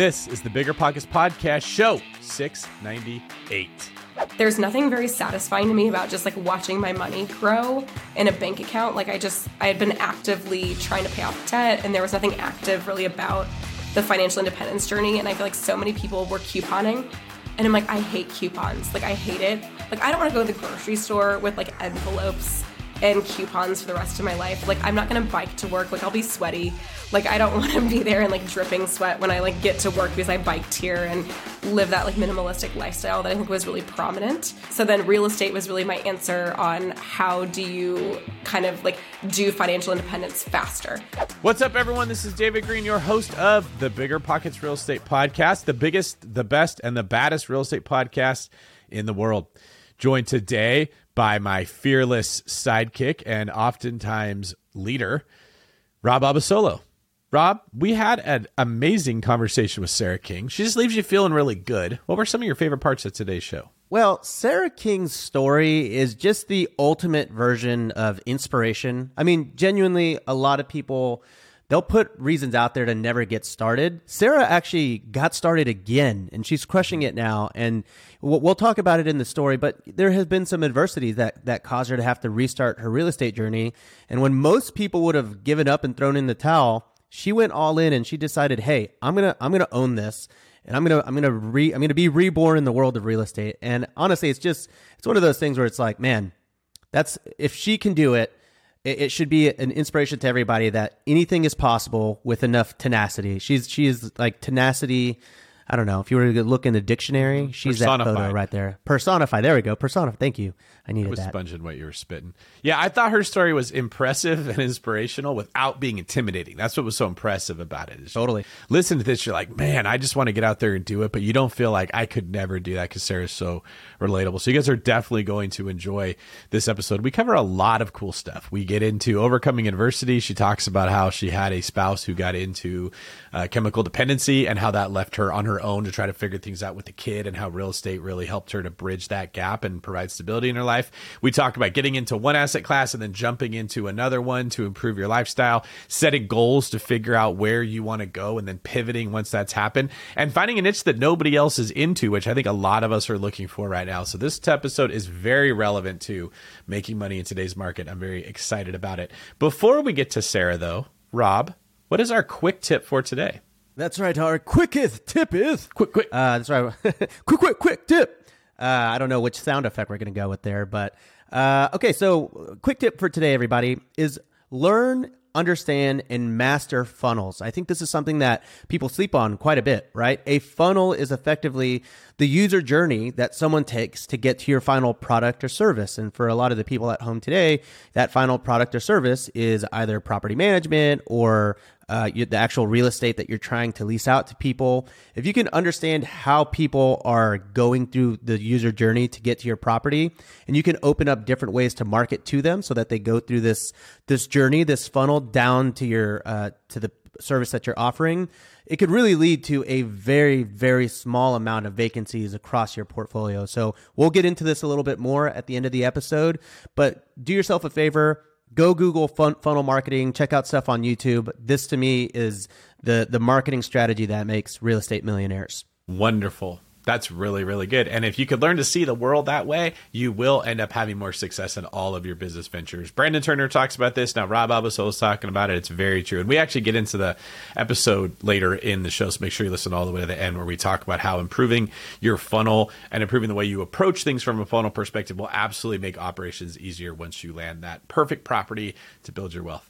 This is the Bigger Pockets Podcast, show 698. There's nothing very satisfying to me about just like watching my money grow in a bank account. Like I just, I had been actively trying to pay off debt, and there was nothing active really about the financial independence journey. And I feel like so many people were couponing. And I'm like, I hate coupons. Like, I hate it. Like, I don't want to go to the grocery store with like envelopes and coupons for the rest of my life. Like I'm not gonna bike to work. Like I'll be sweaty. Like I don't want to be there and like dripping sweat when I like get to work because I biked here and live that like minimalistic lifestyle that I think was really prominent. So then real estate was really my answer on how do you kind of like do financial independence faster. What's up, everyone? This is David Greene, your host of the Bigger Pockets Real Estate Podcast, the biggest, the best, and the baddest real estate podcast in the world. Joined today by my fearless sidekick and oftentimes leader, Rob Abasolo. Rob, we had an amazing conversation with Sarah King. She just leaves you feeling really good. What were some of your favorite parts of today's show? Well, Sarah King's story is just the ultimate version of inspiration. I mean, genuinely, a lot of people they'll put reasons out there to never get started. Sarah actually got started again and she's crushing it now. And we'll, talk about it in the story, but there has been some adversity that, that caused her to have to restart her real estate journey. And when most people would have given up and thrown in the towel, she went all in and she decided, Hey, I'm going to, I'm going to own this. And I'm gonna, I'm gonna re, I'm gonna be reborn in the world of real estate. And honestly, it's just, it's one of those things where it's like, man, that's if she can do it, it, should be an inspiration to everybody that anything is possible with enough tenacity. She's she is like tenacity I don't know if you were to look in the dictionary, she's that photo right there. Personify. There we go. Personify. Thank you. I needed I was that. sponging what you were spitting. Yeah, I thought her story was impressive and inspirational without being intimidating. That's what was so impressive about it. Totally. Listen to this, you're like, man, I just want to get out there and do it, but you don't feel like I could never do that because Sarah's so relatable. So you guys are definitely going to enjoy this episode. We cover a lot of cool stuff. We get into overcoming adversity. She talks about how she had a spouse who got into uh, chemical dependency and how that left her on her own to try to figure things out with the kid and how real estate really helped her to bridge that gap and provide stability in her life. We talked about getting into one asset class and then jumping into another one to improve your lifestyle, setting goals to figure out where you want to go and then pivoting once that's happened and finding a niche that nobody else is into, which I think a lot of us are looking for right now. So this episode is very relevant to making money in today's market. I'm very excited about it. Before we get to Sarah though, Rob, what is our quick tip for today? That's right. Our quickest tip is quick, quick. Uh, that's right. quick, quick, quick tip. Uh, I don't know which sound effect we're going to go with there, but uh, okay. So, quick tip for today, everybody, is learn understand and master funnels. I think this is something that people sleep on quite a bit, right? A funnel is effectively the user journey that someone takes to get to your final product or service. And for a lot of the people at home today, that final product or service is either property management or uh, the actual real estate that you're trying to lease out to people. If you can understand how people are going through the user journey to get to your property, and you can open up different ways to market to them so that they go through this this journey, this funnel down to your uh, to the service that you're offering, it could really lead to a very, very small amount of vacancies across your portfolio. So we'll get into this a little bit more at the end of the episode, but do yourself a favor go Google fun- funnel marketing, check out stuff on YouTube. This to me is the the marketing strategy that makes real estate millionaires. Wonderful. That's really, really good. And if you could learn to see the world that way, you will end up having more success in all of your business ventures. Brandon Turner talks about this. Now, Rob Abasolo is talking about it. It's very true. And we actually get into the episode later in the show. So make sure you listen all the way to the end where we talk about how improving your funnel and improving the way you approach things from a funnel perspective will absolutely make operations easier once you land that perfect property to build your wealth.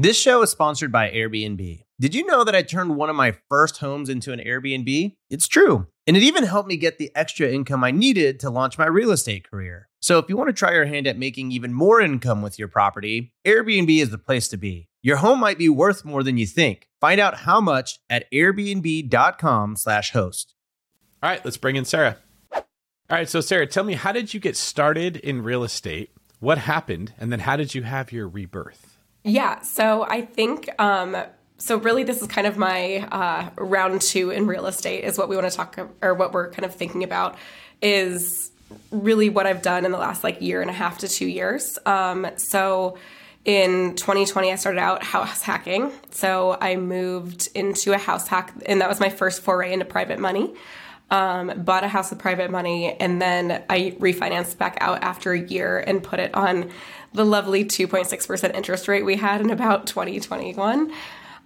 This show is sponsored by Airbnb. Did you know that I turned one of my first homes into an Airbnb? It's true. And it even helped me get the extra income I needed to launch my real estate career. So if you want to try your hand at making even more income with your property, Airbnb is the place to be. Your home might be worth more than you think. Find out how much at airbnb.com/host. All right, let's bring in Sarah. All right, so Sarah, tell me how did you get started in real estate? What happened? And then how did you have your rebirth? Yeah, so I think um, so. Really, this is kind of my uh, round two in real estate. Is what we want to talk or what we're kind of thinking about is really what I've done in the last like year and a half to two years. Um, so in 2020, I started out house hacking. So I moved into a house hack, and that was my first foray into private money. Um, bought a house with private money, and then I refinanced back out after a year and put it on the lovely 2.6% interest rate we had in about 2021.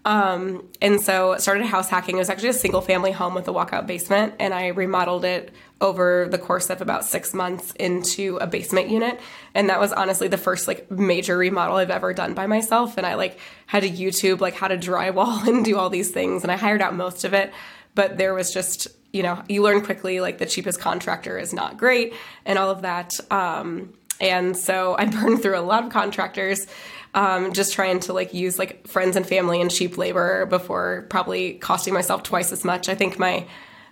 Um, and so started house hacking. It was actually a single family home with a walkout basement, and I remodeled it over the course of about six months into a basement unit. And that was honestly the first like major remodel I've ever done by myself. And I like had to YouTube like how to drywall and do all these things, and I hired out most of it. But there was just you know you learn quickly like the cheapest contractor is not great and all of that. Um, and so I burned through a lot of contractors, um, just trying to like use like friends and family and cheap labor before probably costing myself twice as much. I think my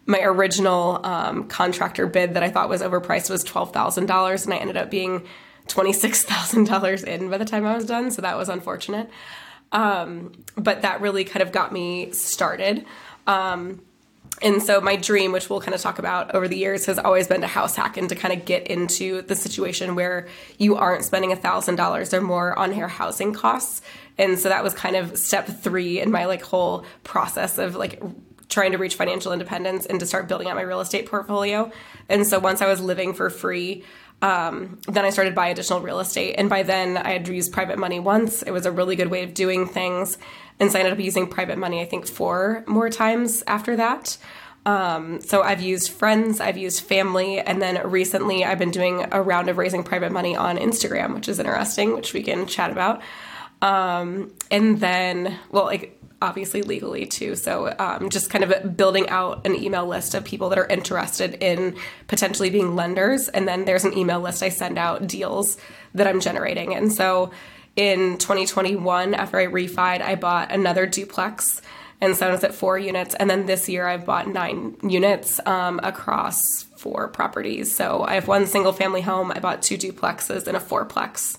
my original um, contractor bid that I thought was overpriced was twelve thousand dollars, and I ended up being twenty six thousand dollars in by the time I was done. So that was unfortunate. Um, but that really kind of got me started. Um, and so my dream, which we'll kind of talk about over the years, has always been to house hack and to kind of get into the situation where you aren't spending a thousand dollars or more on your housing costs. And so that was kind of step three in my like whole process of like trying to reach financial independence and to start building out my real estate portfolio. And so once I was living for free, um, then I started buy additional real estate. And by then I had used private money once. It was a really good way of doing things. And so I ended up using private money, I think, four more times after that. Um, so I've used friends, I've used family, and then recently I've been doing a round of raising private money on Instagram, which is interesting, which we can chat about. Um, and then, well, like obviously legally too. So um, just kind of building out an email list of people that are interested in potentially being lenders, and then there's an email list I send out deals that I'm generating, and so in 2021, after I refied, I bought another duplex. And so I was at four units. And then this year I've bought nine units um, across four properties. So I have one single family home. I bought two duplexes and a fourplex.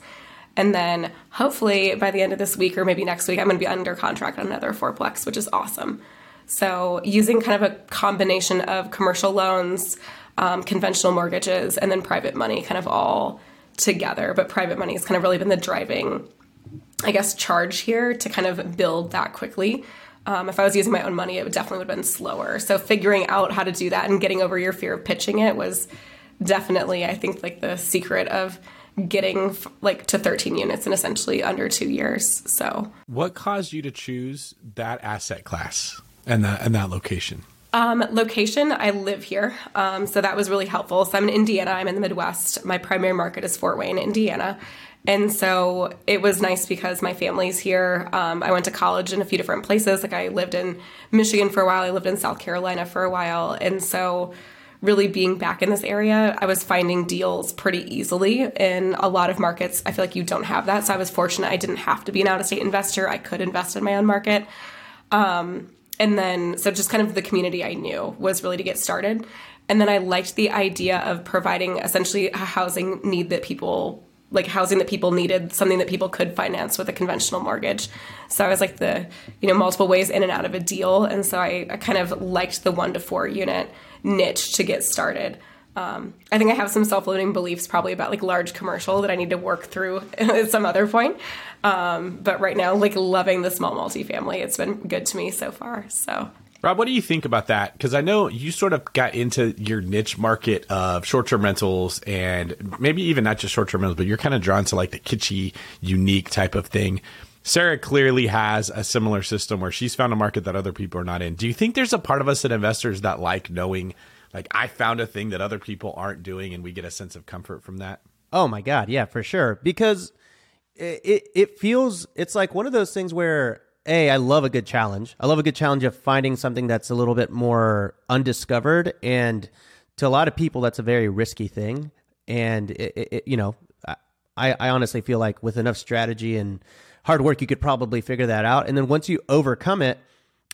And then hopefully by the end of this week or maybe next week, I'm going to be under contract on another fourplex, which is awesome. So using kind of a combination of commercial loans, um, conventional mortgages, and then private money kind of all together, but private money has kind of really been the driving, I guess, charge here to kind of build that quickly. Um, if I was using my own money, it would definitely would have been slower. So figuring out how to do that and getting over your fear of pitching it was definitely, I think, like the secret of getting like to 13 units in essentially under two years. So, what caused you to choose that asset class and that and that location? Um, location, I live here. Um, so that was really helpful. So I'm in Indiana, I'm in the Midwest. My primary market is Fort Wayne, Indiana. And so it was nice because my family's here. Um, I went to college in a few different places. Like I lived in Michigan for a while, I lived in South Carolina for a while. And so really being back in this area, I was finding deals pretty easily. In a lot of markets, I feel like you don't have that. So I was fortunate I didn't have to be an out of state investor. I could invest in my own market. Um, and then, so just kind of the community I knew was really to get started. And then I liked the idea of providing essentially a housing need that people like housing that people needed, something that people could finance with a conventional mortgage. So I was like the, you know, multiple ways in and out of a deal. And so I, I kind of liked the one to four unit niche to get started. Um, I think I have some self-limiting beliefs probably about like large commercial that I need to work through at some other point. Um, but right now, like loving the small multifamily, it's been good to me so far. So Rob, what do you think about that? Because I know you sort of got into your niche market of short term rentals and maybe even not just short term rentals, but you're kind of drawn to like the kitschy, unique type of thing. Sarah clearly has a similar system where she's found a market that other people are not in. Do you think there's a part of us that investors that like knowing, like, I found a thing that other people aren't doing and we get a sense of comfort from that? Oh my God. Yeah, for sure. Because it, it, feels, it's like one of those things where a I love a good challenge. I love a good challenge of finding something that's a little bit more undiscovered, and to a lot of people, that's a very risky thing. And it, it, you know, I, I honestly feel like with enough strategy and hard work, you could probably figure that out. And then once you overcome it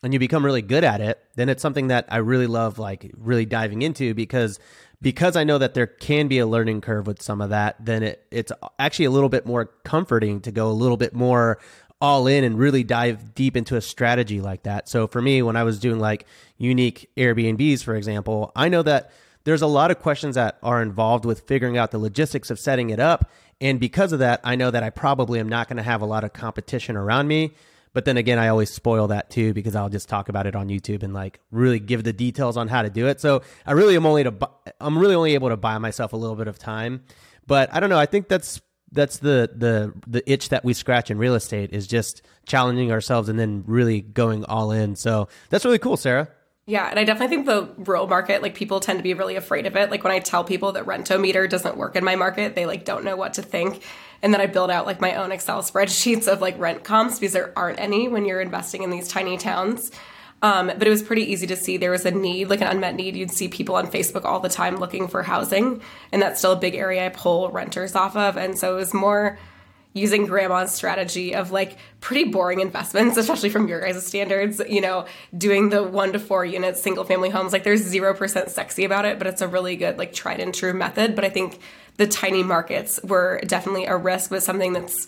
and you become really good at it, then it's something that I really love, like really diving into because because I know that there can be a learning curve with some of that, then it, it's actually a little bit more comforting to go a little bit more all in and really dive deep into a strategy like that. So for me, when I was doing like unique Airbnbs, for example, I know that there's a lot of questions that are involved with figuring out the logistics of setting it up. And because of that, I know that I probably am not going to have a lot of competition around me. But then again, I always spoil that too because I'll just talk about it on YouTube and like really give the details on how to do it. So I really am only to I'm really only able to buy myself a little bit of time. But I don't know. I think that's that's the the the itch that we scratch in real estate is just challenging ourselves and then really going all in. So that's really cool, Sarah. Yeah, and I definitely think the rural market, like people tend to be really afraid of it. Like when I tell people that Rentometer doesn't work in my market, they like don't know what to think. And then I build out like my own Excel spreadsheets of like rent comps because there aren't any when you're investing in these tiny towns. Um, but it was pretty easy to see there was a need, like an unmet need. You'd see people on Facebook all the time looking for housing, and that's still a big area I pull renters off of. And so it was more using grandma's strategy of like pretty boring investments, especially from your guys' standards, you know, doing the one to four units, single family homes. Like there's 0% sexy about it, but it's a really good, like tried and true method. But I think the tiny markets were definitely a risk, but something that's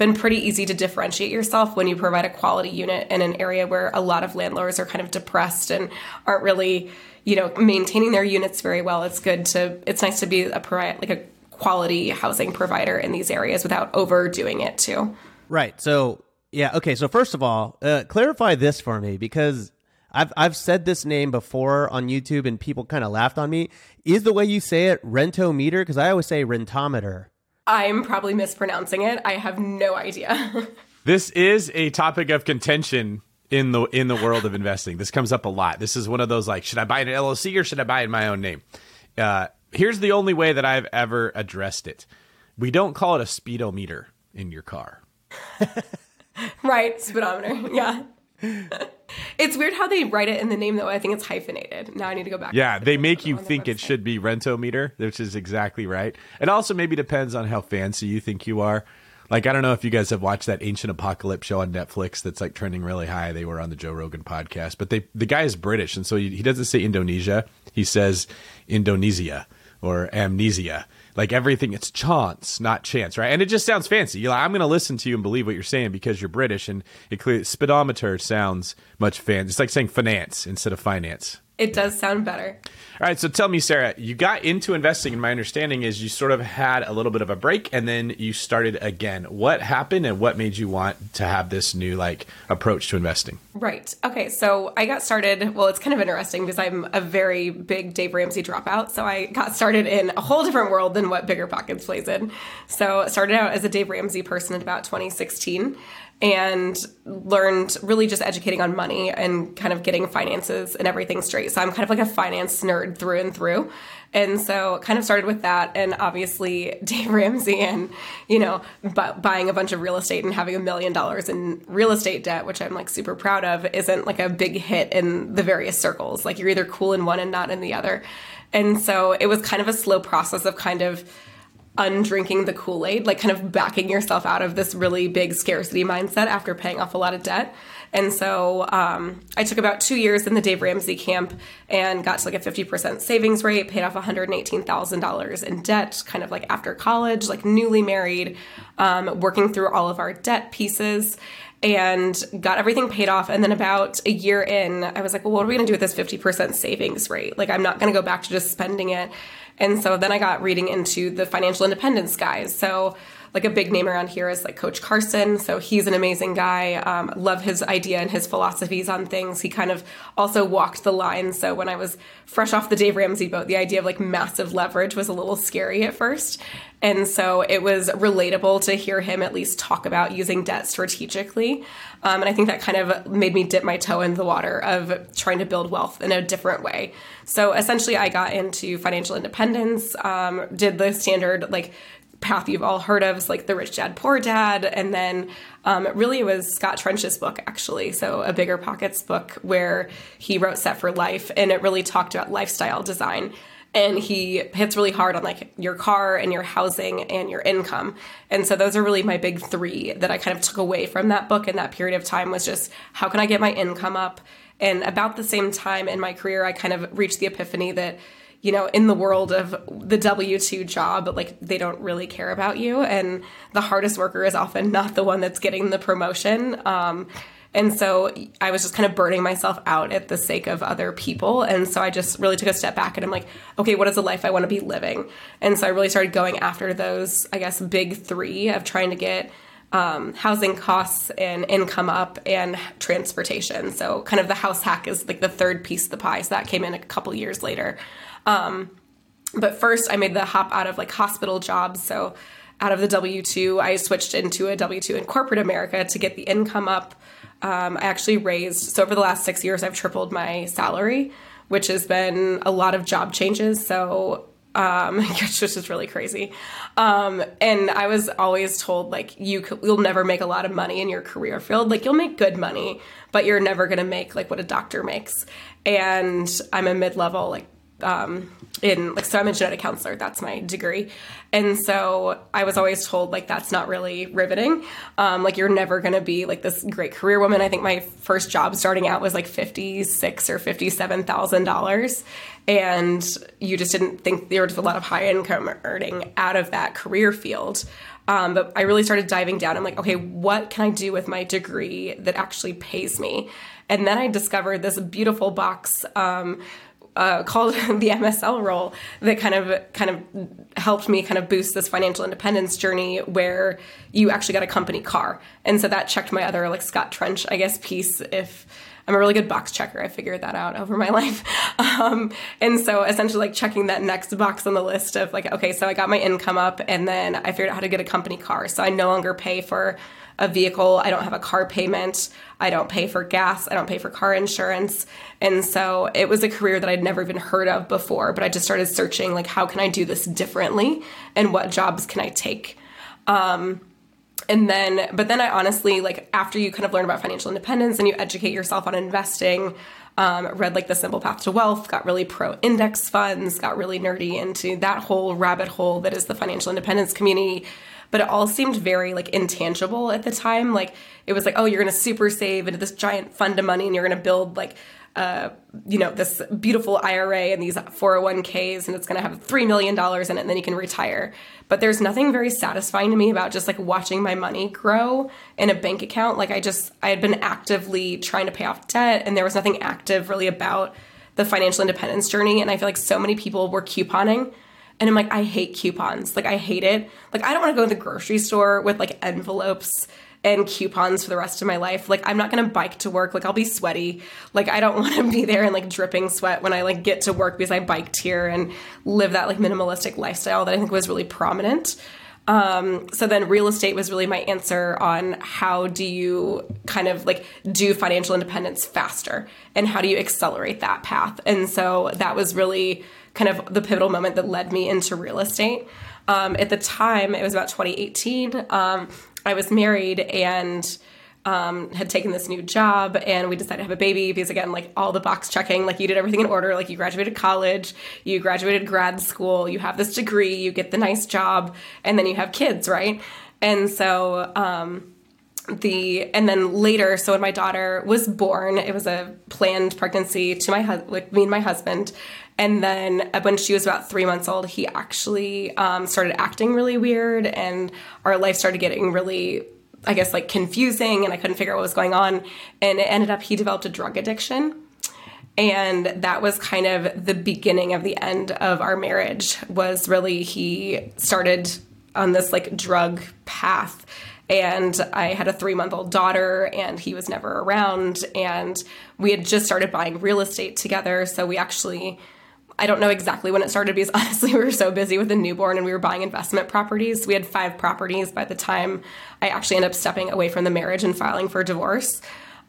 been pretty easy to differentiate yourself when you provide a quality unit in an area where a lot of landlords are kind of depressed and aren't really, you know, maintaining their units very well. It's good to it's nice to be a like a quality housing provider in these areas without overdoing it too. Right. So, yeah, okay. So first of all, uh, clarify this for me because I've I've said this name before on YouTube and people kind of laughed on me. Is the way you say it rentometer? Because I always say rentometer. I'm probably mispronouncing it. I have no idea. this is a topic of contention in the in the world of investing. This comes up a lot. This is one of those like, should I buy an LLC or should I buy in my own name? Uh, here's the only way that I've ever addressed it. We don't call it a speedometer in your car. right, speedometer. Yeah. it's weird how they write it in the name though. I think it's hyphenated. Now I need to go back. Yeah, they make you think it should be rentometer, which is exactly right. It also maybe depends on how fancy you think you are. Like I don't know if you guys have watched that ancient apocalypse show on Netflix that's like trending really high. They were on the Joe Rogan podcast, but they the guy is British and so he, he doesn't say Indonesia. He says Indonesia or amnesia. Like everything it's chance not chance right? And it just sounds fancy. You're like i'm going to listen to you and believe what you're saying because you're british and it clearly speedometer sounds much fancy. It's like saying finance instead of finance It does sound better. All right, so tell me, Sarah, you got into investing, and my understanding is you sort of had a little bit of a break, and then you started again. What happened, and what made you want to have this new like approach to investing? Right. Okay. So I got started. Well, it's kind of interesting because I'm a very big Dave Ramsey dropout. So I got started in a whole different world than what Bigger Pockets plays in. So I started out as a Dave Ramsey person in about 2016 and learned really just educating on money and kind of getting finances and everything straight. So I'm kind of like a finance nerd through and through. And so kind of started with that and obviously Dave Ramsey and, you know, bu- buying a bunch of real estate and having a million dollars in real estate debt, which I'm like super proud of, isn't like a big hit in the various circles. Like you're either cool in one and not in the other. And so it was kind of a slow process of kind of undrinking the Kool Aid, like kind of backing yourself out of this really big scarcity mindset after paying off a lot of debt. And so um, I took about two years in the Dave Ramsey camp and got to like a 50% savings rate, paid off $118,000 in debt, kind of like after college, like newly married, um, working through all of our debt pieces and got everything paid off. And then about a year in, I was like, well, what are we going to do with this 50% savings rate? Like, I'm not going to go back to just spending it. And so then I got reading into the financial independence guys. So like a big name around here is like Coach Carson. So he's an amazing guy. Um, love his idea and his philosophies on things. He kind of also walked the line. So when I was fresh off the Dave Ramsey boat, the idea of like massive leverage was a little scary at first. And so it was relatable to hear him at least talk about using debt strategically. Um, and I think that kind of made me dip my toe in the water of trying to build wealth in a different way. So essentially, I got into financial independence, um, did the standard like path you've all heard of, like The Rich Dad Poor Dad. And then um, really it was Scott Trench's book, actually. So a Bigger Pockets book where he wrote Set for Life. And it really talked about lifestyle design. And he hits really hard on like your car and your housing and your income. And so those are really my big three that I kind of took away from that book in that period of time was just how can I get my income up? And about the same time in my career, I kind of reached the epiphany that you know, in the world of the W 2 job, like they don't really care about you. And the hardest worker is often not the one that's getting the promotion. Um, and so I was just kind of burning myself out at the sake of other people. And so I just really took a step back and I'm like, okay, what is the life I want to be living? And so I really started going after those, I guess, big three of trying to get um, housing costs and income up and transportation. So kind of the house hack is like the third piece of the pie. So that came in a couple years later. Um, but first, I made the hop out of like hospital jobs. So out of the W 2, I switched into a W 2 in corporate America to get the income up. Um, I actually raised, so over the last six years, I've tripled my salary, which has been a lot of job changes. So um, which is really crazy. Um, and I was always told like you you'll never make a lot of money in your career field. Like you'll make good money, but you're never gonna make like what a doctor makes. And I'm a mid level like um, in like so I'm a genetic counselor. That's my degree, and so I was always told like that's not really riveting. Um, like you're never going to be like this great career woman. I think my first job starting out was like fifty six or fifty seven thousand dollars, and you just didn't think there was a lot of high income earning out of that career field. Um, but I really started diving down. I'm like, okay, what can I do with my degree that actually pays me? And then I discovered this beautiful box. Um, uh, called the MSL role that kind of kind of helped me kind of boost this financial independence journey where you actually got a company car, and so that checked my other like Scott Trench, I guess, piece. If I'm a really good box checker, I figured that out over my life, um, and so essentially like checking that next box on the list of like, okay, so I got my income up, and then I figured out how to get a company car, so I no longer pay for a vehicle. I don't have a car payment. I don't pay for gas. I don't pay for car insurance. And so it was a career that I'd never even heard of before, but I just started searching like, how can I do this differently? And what jobs can I take? Um, and then, but then I honestly, like, after you kind of learn about financial independence and you educate yourself on investing, um, read like The Simple Path to Wealth, got really pro index funds, got really nerdy into that whole rabbit hole that is the financial independence community but it all seemed very like intangible at the time. Like it was like, oh, you're to super save into this giant fund of money and you're to build like uh, you know, this beautiful IRA and these 401ks, and it's going to have $3 million in it, and then you can retire. But there's nothing very satisfying to me about just like watching my money grow in a bank account. Like, I just, I had been actively trying to pay off debt, and there was nothing active really about the financial independence journey. And I feel like so many people were couponing. And I'm like, I hate coupons. Like, I hate it. Like, I don't want to go to the grocery store with like envelopes and coupons for the rest of my life. Like I'm not going to bike to work. Like I'll be sweaty. Like I don't want to be there and like dripping sweat when I like get to work because I biked here and live that like minimalistic lifestyle that I think was really prominent. Um, so then real estate was really my answer on how do you kind of like do financial independence faster and how do you accelerate that path. And so that was really kind of the pivotal moment that led me into real estate. Um, at the time, it was about 2018. Um, I was married and um, had taken this new job and we decided to have a baby because again like all the box checking like you did everything in order like you graduated college you graduated grad school you have this degree you get the nice job and then you have kids right and so um, the and then later so when my daughter was born it was a planned pregnancy to my husband like me and my husband and then when she was about three months old he actually um, started acting really weird and our life started getting really I guess like confusing and I couldn't figure out what was going on. And it ended up he developed a drug addiction. And that was kind of the beginning of the end of our marriage was really he started on this like drug path and I had a three month old daughter, and he was never around. And we had just started buying real estate together. So we actually I don't know exactly when it started because honestly, we were so busy with a newborn and we were buying investment properties. We had five properties by the time I actually ended up stepping away from the marriage and filing for divorce.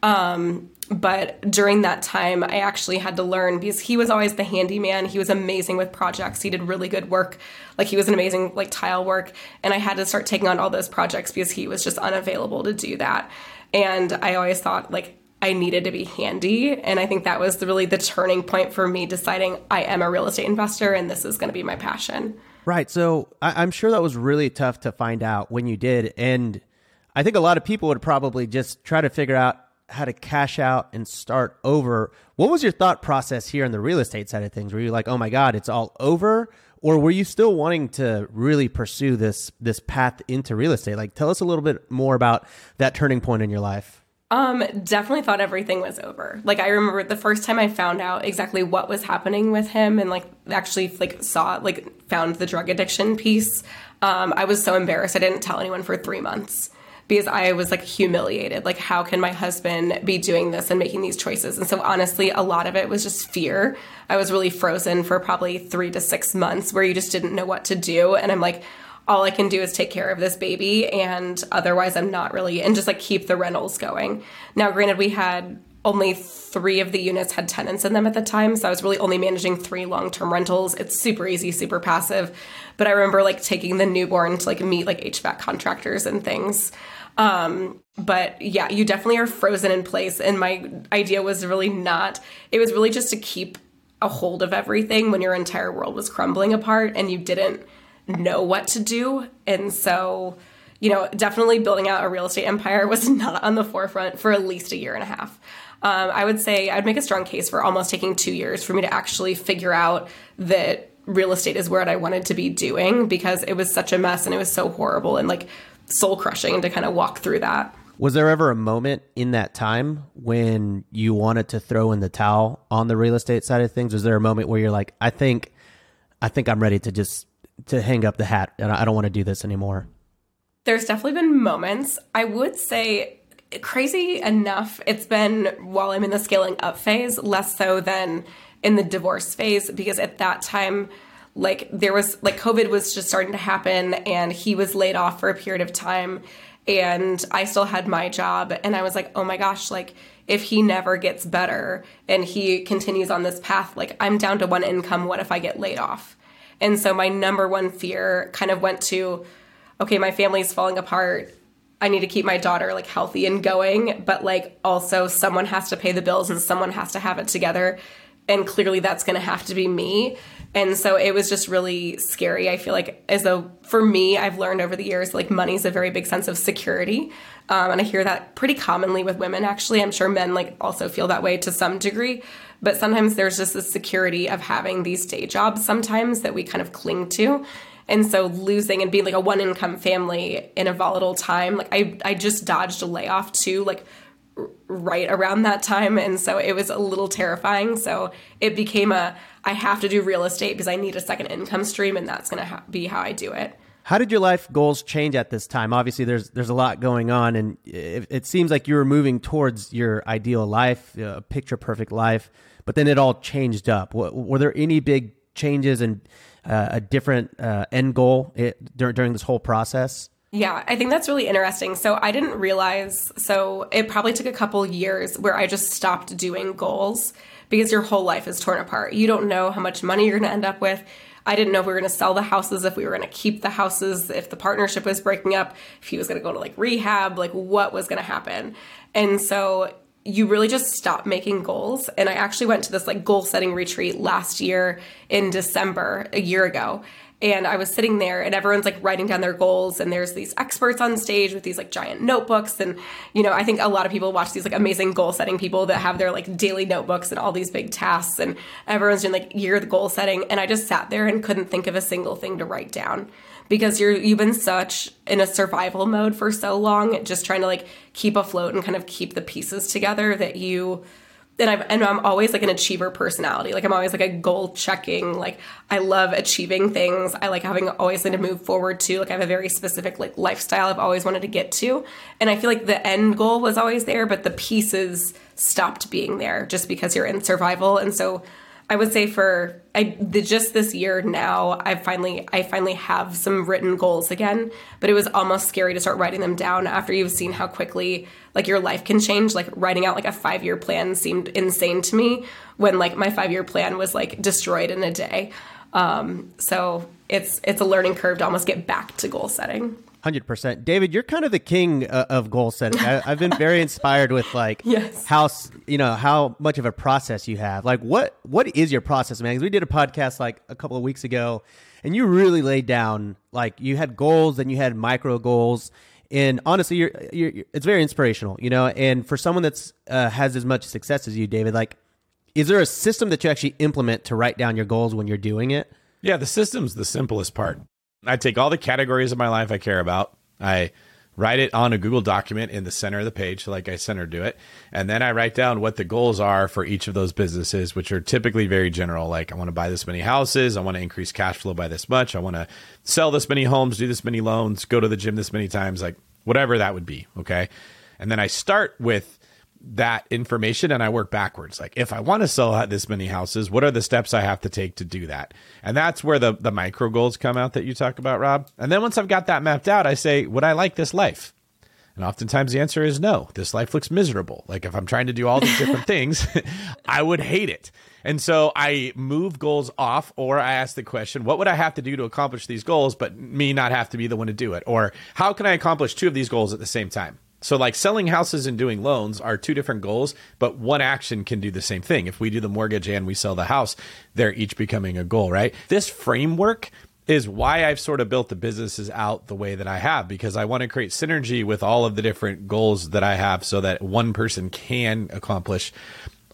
Um, but during that time, I actually had to learn because he was always the handyman. He was amazing with projects. He did really good work. Like he was an amazing like tile work, and I had to start taking on all those projects because he was just unavailable to do that. And I always thought like I needed to be handy. And I think that was really the turning point for me deciding I am a real estate investor and this is going to be my passion. Right. So I- am sure that was really tough to find out when you did. And I think a lot of people would probably just try to figure out how to cash out and start over. What was your thought process here in the real estate side of things? Were you like, oh my God, it's all over? Or were you still wanting to really pursue this this path into real estate? Like tell us a little bit more about that turning point in your life. Um, definitely thought everything was over. Like I remember the first time I found out exactly what was happening with him and like actually like saw like found the drug addiction piece. Um, I was so embarrassed. I didn't tell anyone for three months because I was like humiliated. Like, how can my husband be doing this and making these choices? And so, honestly, a lot of it was just fear. I was really frozen for probably three to six months where you just didn't know what to do. And I'm like, all I can do is take care of this baby and otherwise I'm not really and just like keep the rentals going. Now granted we had only 3 of the units had tenants in them at the time, so I was really only managing 3 long-term rentals. It's super easy, super passive. But I remember like taking the newborn to like meet like HVAC contractors and things. Um, but yeah, you definitely are frozen in place and my idea was really not it was really just to keep a hold of everything when your entire world was crumbling apart and you didn't know what to do. And so, you know, definitely building out a real estate empire was not on the forefront for at least a year and a half. Um, I would say I'd make a strong case for almost taking two years for me to actually figure out that real estate is what I wanted to be doing because it was such a mess and it was so horrible and like soul crushing to kind of walk through that. Was there ever a moment in that time when you wanted to throw in the towel on the real estate side of things? Was there a moment where you're like, I think, I think I'm ready to just to hang up the hat and I don't want to do this anymore? There's definitely been moments. I would say crazy enough, it's been while I'm in the scaling up phase, less so than in the divorce phase, because at that time, like there was like COVID was just starting to happen and he was laid off for a period of time and I still had my job and I was like, "Oh my gosh, like if he never gets better and he continues on this path, like I'm down to one income, what if I get laid off?" And so my number one fear kind of went to okay, my family's falling apart. I need to keep my daughter like healthy and going, but like also someone has to pay the bills and someone has to have it together. And clearly that's going to have to be me. And so it was just really scary. I feel like as though for me, I've learned over the years, like money's a very big sense of security. Um, and I hear that pretty commonly with women, actually. I'm sure men like also feel that way to some degree. But sometimes there's just the security of having these day jobs sometimes that we kind of cling to. And so losing and being like a one income family in a volatile time, like I, I just dodged a layoff too, like right around that time. And so it was a little terrifying. So it became a I have to do real estate because I need a second income stream, and that's going to ha- be how I do it. How did your life goals change at this time? Obviously, there's there's a lot going on, and it, it seems like you were moving towards your ideal life, a picture perfect life. But then it all changed up. Were there any big changes and uh, a different uh, end goal it, during during this whole process? Yeah, I think that's really interesting. So I didn't realize. So it probably took a couple years where I just stopped doing goals because your whole life is torn apart. You don't know how much money you're going to end up with I didn't know if we were going to sell the houses, if we were going to keep the houses, if the partnership was breaking up, if he was going to go to like rehab, like what was going to happen. And so you really just stop making goals. And I actually went to this like goal setting retreat last year in December, a year ago. And I was sitting there and everyone's like writing down their goals. And there's these experts on stage with these like giant notebooks. And you know I think a lot of people watch these like amazing goal setting people that have their like daily notebooks and all these big tasks. And everyone's doing like year the goal setting. And I just sat there and couldn't think of a single thing to write down because you're you've been such in a survival mode for so long just trying to like keep afloat and kind of keep the pieces together that you and I've and I'm always like an achiever personality. Like I'm always like a goal checking. Like I love achieving things. I like having always something to move forward to. Like I have a very specific like lifestyle I've always wanted to get to. And I feel like the end goal was always there, but the pieces stopped being there just because you're in survival. And so I would say for I the, just this year now I finally I finally have some written goals again, but it was almost scary to start writing them down after you've seen how quickly like your life can change. Like writing out like a 5-year plan seemed insane to me when like my 5-year plan was like destroyed in a day. Um, so it's it's a learning curve to almost get back to goal setting. Hundred percent, David. You're kind of the king uh, of goal setting. I, have been very inspired with like yes. how you know how much of a process you have. Like, what what is your process, man? Because we did a podcast like a couple of weeks ago, and you really laid down like you had goals and you had micro goals, and honestly, you're, you're, you're it's very inspirational, you know. And for someone that's uh, has as much success as you, David, like, is there a system that you actually implement to write down your goals when you're doing it? Yeah, the system's the simplest part. I take all the categories of my life I care about. I write it on a Google document in the center of the page, like I center do it. And then I write down what the goals are for each of those businesses, which are typically very general. Like I want to buy this many houses. I want to increase cash flow by this much. I want to sell this many homes, do this many loans, go to the gym this many times, like whatever that would be. Okay. And then I start with that information and I work backwards. Like if I want to sell this many houses, what are the steps I have to take to do that? And that's where the the micro goals come out that you talk about, Rob. And then once I've got that mapped out, I say, would I like this life? And oftentimes the answer is no. This life looks miserable. Like if I'm trying to do all these different things, I would hate it. And so I move goals off or I ask the question, what would I have to do to accomplish these goals, but me not have to be the one to do it? Or how can I accomplish two of these goals at the same time? So, like selling houses and doing loans are two different goals, but one action can do the same thing. If we do the mortgage and we sell the house, they're each becoming a goal, right? This framework is why I've sort of built the businesses out the way that I have because I want to create synergy with all of the different goals that I have so that one person can accomplish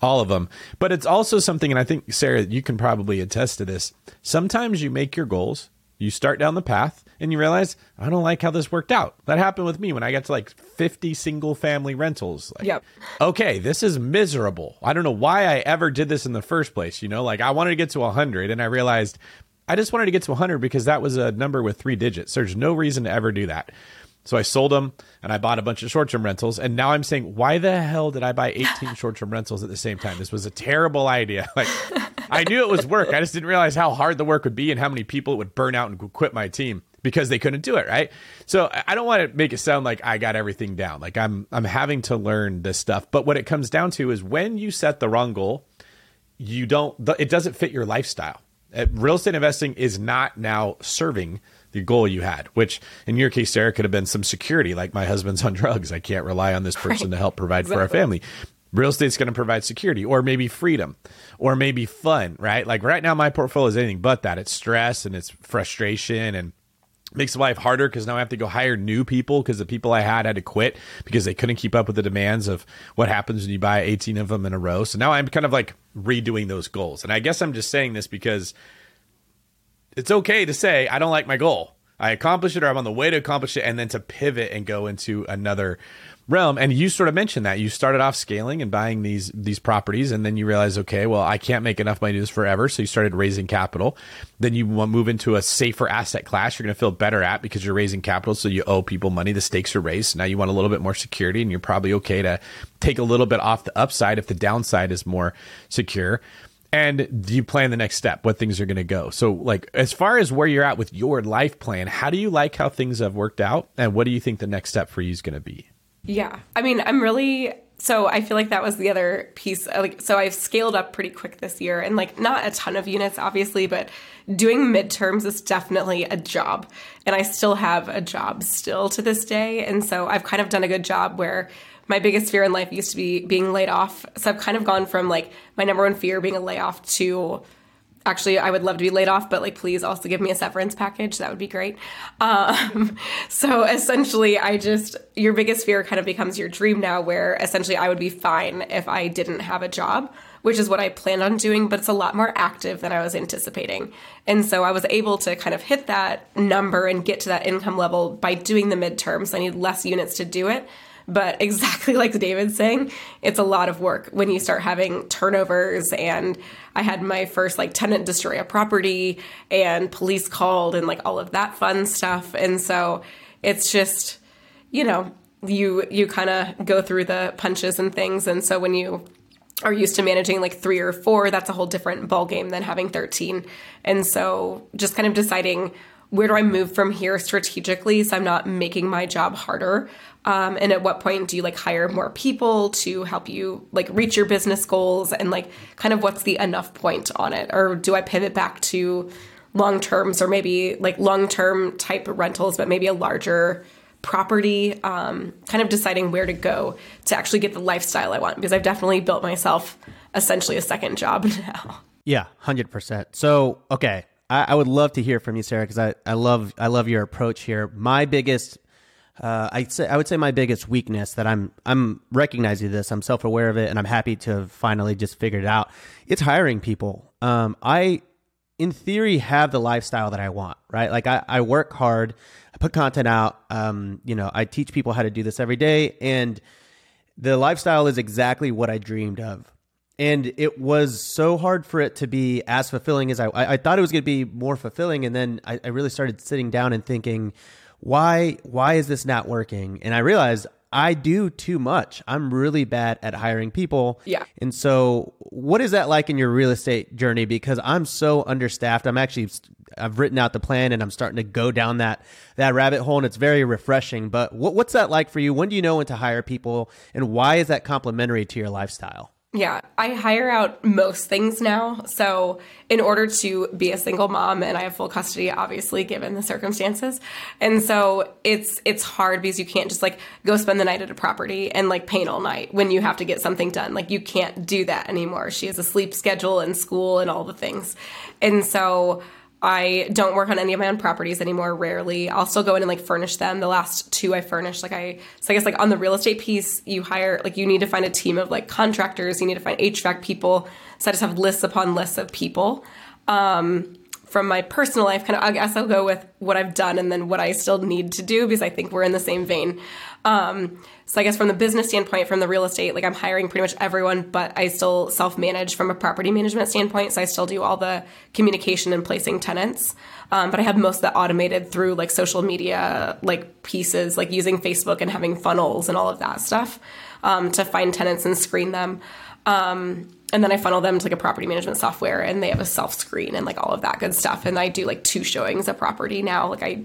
all of them. But it's also something, and I think, Sarah, you can probably attest to this. Sometimes you make your goals, you start down the path, and you realize I don't like how this worked out. That happened with me when I got to like 50 single family rentals. Like, yep. Okay, this is miserable. I don't know why I ever did this in the first place. You know, like I wanted to get to 100 and I realized I just wanted to get to 100 because that was a number with three digits. There's no reason to ever do that. So I sold them and I bought a bunch of short term rentals. And now I'm saying, why the hell did I buy 18 short term rentals at the same time? This was a terrible idea. Like, I knew it was work. I just didn't realize how hard the work would be and how many people it would burn out and quit my team because they couldn't do it right so i don't want to make it sound like i got everything down like i'm i'm having to learn this stuff but what it comes down to is when you set the wrong goal you don't it doesn't fit your lifestyle uh, real estate investing is not now serving the goal you had which in your case sarah could have been some security like my husband's on drugs i can't rely on this person right. to help provide exactly. for our family real estate's going to provide security or maybe freedom or maybe fun right like right now my portfolio is anything but that it's stress and it's frustration and makes life harder because now I have to go hire new people because the people I had had to quit because they couldn't keep up with the demands of what happens when you buy 18 of them in a row. So now I'm kind of like redoing those goals. And I guess I'm just saying this because it's okay to say I don't like my goal. I accomplished it or I'm on the way to accomplish it, and then to pivot and go into another realm. And you sort of mentioned that you started off scaling and buying these these properties, and then you realize, okay, well, I can't make enough money to do this forever. So you started raising capital. Then you move into a safer asset class. You're going to feel better at because you're raising capital, so you owe people money. The stakes are raised. Now you want a little bit more security, and you're probably okay to take a little bit off the upside if the downside is more secure and do you plan the next step what things are going to go so like as far as where you're at with your life plan how do you like how things have worked out and what do you think the next step for you is going to be yeah. I mean i'm really so i feel like that was the other piece uh, like so i've scaled up pretty quick this year and like not a ton of units obviously but doing midterms is definitely a job. And i still have a job still to this day. And so i've kind of done a good job where my biggest fear in life used to be being laid off. So I've kind of gone from like my number one fear being a layoff to actually I would love to be laid off, but like please also give me a severance package. That would be great. Um, so essentially, I just your biggest fear kind of becomes your dream now, where essentially I would be fine if I didn't have a job. Which is what I planned on doing, but it's a lot more active than I was anticipating. And so I was able to kind of hit that number and get to that income level by doing the midterms. I need less units to do it, but exactly like David's saying, it's a lot of work when you start having turnovers. And I had my first like tenant destroy a property and police called and like all of that fun stuff. And so it's just, you know, you you kind of go through the punches and things. And so when you are used to managing like three or four, that's a whole different ball game than having 13. And so just kind of deciding where do I move from here strategically so I'm not making my job harder? Um, and at what point do you like hire more people to help you like reach your business goals and like kind of what's the enough point on it? Or do I pivot back to long terms or maybe like long term type rentals, but maybe a larger property? Um, kind of deciding where to go to actually get the lifestyle I want because I've definitely built myself essentially a second job now. Yeah, hundred percent. So okay, I, I would love to hear from you, Sarah, because I, I love I love your approach here. My biggest uh, I say I would say my biggest weakness that I'm I'm recognizing this. I'm self aware of it, and I'm happy to finally just figure it out. It's hiring people. Um, I, in theory, have the lifestyle that I want. Right, like I, I work hard, I put content out. Um, you know, I teach people how to do this every day, and the lifestyle is exactly what I dreamed of and it was so hard for it to be as fulfilling as I, I, I thought it was going to be more fulfilling. And then I, I really started sitting down and thinking, why, why is this not working? And I realized I do too much. I'm really bad at hiring people. Yeah. And so, what is that like in your real estate journey? Because I'm so understaffed. I'm actually I've written out the plan and I'm starting to go down that that rabbit hole, and it's very refreshing. But what, what's that like for you? When do you know when to hire people, and why is that complementary to your lifestyle? Yeah, I hire out most things now. So, in order to be a single mom and I have full custody obviously given the circumstances. And so it's it's hard because you can't just like go spend the night at a property and like paint all night when you have to get something done. Like you can't do that anymore. She has a sleep schedule and school and all the things. And so I don't work on any of my own properties anymore, rarely. I'll still go in and like furnish them. The last two I furnished, like I, so I guess like on the real estate piece, you hire, like you need to find a team of like contractors, you need to find HVAC people. So I just have lists upon lists of people. Um, from my personal life, kind of, I guess I'll go with what I've done and then what I still need to do because I think we're in the same vein. Um, so I guess from the business standpoint, from the real estate, like I'm hiring pretty much everyone, but I still self manage from a property management standpoint. So I still do all the communication and placing tenants. Um, but I have most of that automated through like social media, like pieces, like using Facebook and having funnels and all of that stuff um, to find tenants and screen them. Um, and then I funnel them to like a property management software and they have a self screen and like all of that good stuff. And I do like two showings a property now. Like I,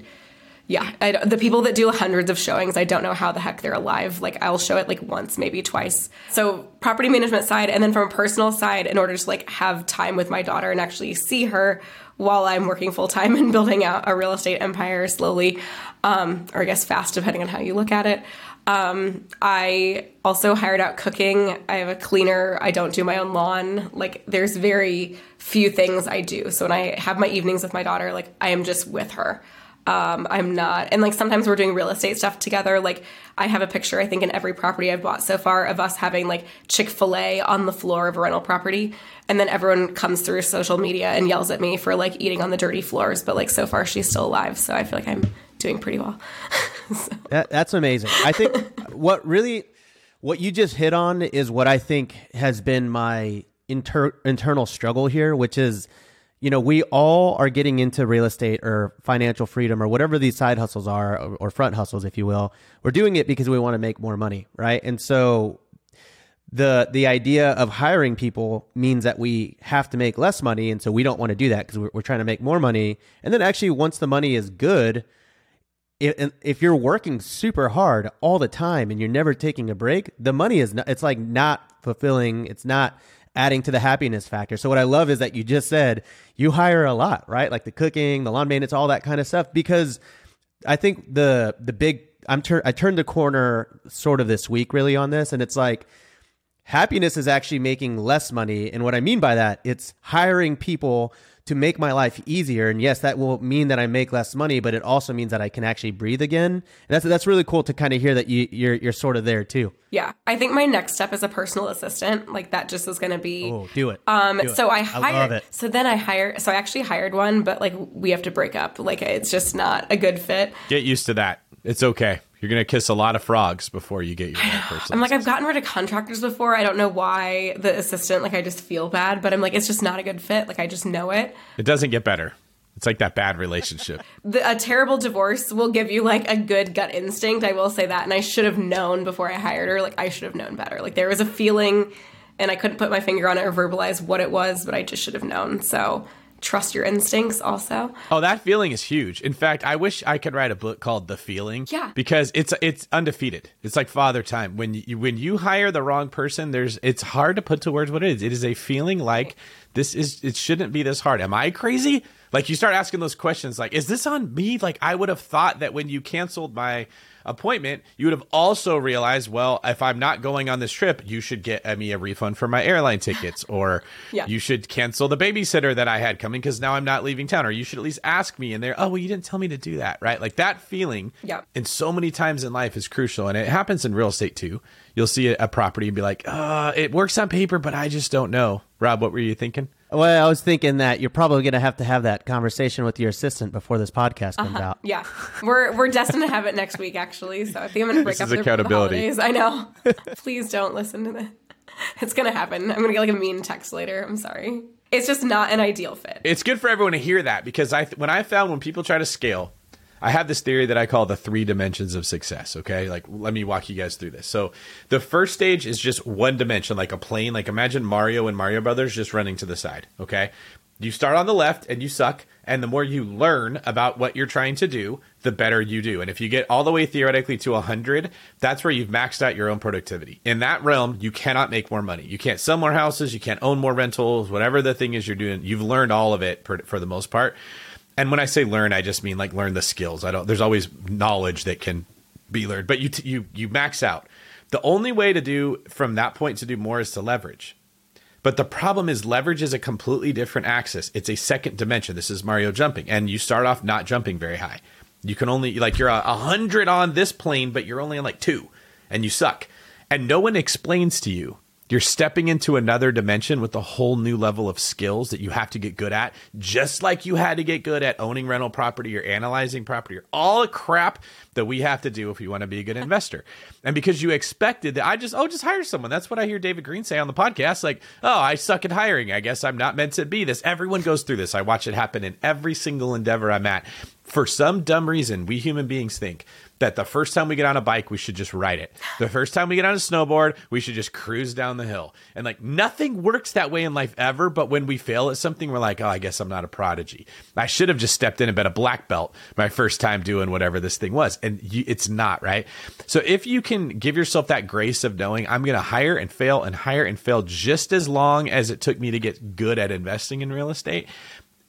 yeah, I, the people that do hundreds of showings, I don't know how the heck they're alive. Like I'll show it like once, maybe twice. So property management side, and then from a personal side, in order to like have time with my daughter and actually see her while I'm working full time and building out a real estate empire slowly, um, or I guess fast, depending on how you look at it. Um, I also hired out cooking. I have a cleaner. I don't do my own lawn. Like, there's very few things I do. So when I have my evenings with my daughter, like, I am just with her. Um, I'm not. And like sometimes we're doing real estate stuff together. Like I have a picture, I think, in every property I've bought so far of us having like Chick fil A on the floor of a rental property. And then everyone comes through social media and yells at me for like eating on the dirty floors. But like so far she's still alive. So I feel like I'm doing pretty well. so. that, that's amazing. I think what really, what you just hit on is what I think has been my inter- internal struggle here, which is you know, we all are getting into real estate or financial freedom or whatever these side hustles are or, or front hustles, if you will. We're doing it because we want to make more money, right? And so the the idea of hiring people means that we have to make less money, and so we don't want to do that because we're, we're trying to make more money. And then actually, once the money is good, if, if you're working super hard all the time and you're never taking a break, the money is not, it's like not fulfilling. It's not adding to the happiness factor. So what I love is that you just said you hire a lot, right? Like the cooking, the lawn maintenance, all that kind of stuff. Because I think the the big I'm turn I turned the corner sort of this week really on this, and it's like happiness is actually making less money. And what I mean by that, it's hiring people to make my life easier. And yes, that will mean that I make less money, but it also means that I can actually breathe again. And that's that's really cool to kind of hear that you, you're you're sort of there too. Yeah, I think my next step is a personal assistant. Like that just is going to be. Oh, do it. Um, do so it. I hired. I love it. So then I hired. So I actually hired one, but like we have to break up. Like it's just not a good fit. Get used to that. It's okay. You're gonna kiss a lot of frogs before you get your person. I'm like, I've gotten rid of contractors before. I don't know why the assistant. Like, I just feel bad, but I'm like, it's just not a good fit. Like, I just know it. It doesn't get better. It's like that bad relationship. the, a terrible divorce will give you like a good gut instinct. I will say that, and I should have known before I hired her. Like, I should have known better. Like, there was a feeling, and I couldn't put my finger on it or verbalize what it was, but I just should have known. So trust your instincts also. Oh, that feeling is huge. In fact, I wish I could write a book called The Feeling. Yeah. Because it's it's undefeated. It's like father time. When you when you hire the wrong person, there's it's hard to put to words what it is. It is a feeling like this is it shouldn't be this hard. Am I crazy? Like you start asking those questions like is this on me? Like I would have thought that when you canceled my appointment, you would have also realized, well, if I'm not going on this trip, you should get me a refund for my airline tickets, or yeah. you should cancel the babysitter that I had coming because now I'm not leaving town, or you should at least ask me. in they're, oh, well, you didn't tell me to do that, right? Like that feeling, yeah. and so many times in life is crucial, and it happens in real estate too. You'll see a, a property and be like, uh, it works on paper, but I just don't know. Rob, what were you thinking? Well, I was thinking that you're probably going to have to have that conversation with your assistant before this podcast comes uh-huh. out. Yeah, we're we're destined to have it next week, actually. So I think I'm going to break this up is accountability. The holidays. I know. Please don't listen to this. It's going to happen. I'm going to get like a mean text later. I'm sorry. It's just not an ideal fit. It's good for everyone to hear that because I when I found when people try to scale, I have this theory that I call the three dimensions of success. Okay. Like, let me walk you guys through this. So, the first stage is just one dimension, like a plane. Like, imagine Mario and Mario Brothers just running to the side. Okay. You start on the left and you suck. And the more you learn about what you're trying to do, the better you do. And if you get all the way theoretically to 100, that's where you've maxed out your own productivity. In that realm, you cannot make more money. You can't sell more houses. You can't own more rentals, whatever the thing is you're doing. You've learned all of it for, for the most part and when I say learn, I just mean like learn the skills. I don't. There's always knowledge that can be learned, but you t- you you max out. The only way to do from that point to do more is to leverage. But the problem is leverage is a completely different axis. It's a second dimension. This is Mario jumping, and you start off not jumping very high. You can only like you're a hundred on this plane, but you're only on like two, and you suck. And no one explains to you you're stepping into another dimension with a whole new level of skills that you have to get good at, just like you had to get good at owning rental property or analyzing property or all the crap that we have to do if we want to be a good investor. And because you expected that, I just, oh, just hire someone. That's what I hear David Greene say on the podcast. Like, oh, I suck at hiring. I guess I'm not meant to be this. Everyone goes through this. I watch it happen in every single endeavor I'm at. For some dumb reason, we human beings think that the first time we get on a bike, we should just ride it. The first time we get on a snowboard, we should just cruise down the hill. And like nothing works that way in life ever. But when we fail at something, we're like, oh, I guess I'm not a prodigy. I should have just stepped in and been a black belt my first time doing whatever this thing was. And you, it's not, right? So if you can give yourself that grace of knowing I'm going to hire and fail and hire and fail just as long as it took me to get good at investing in real estate,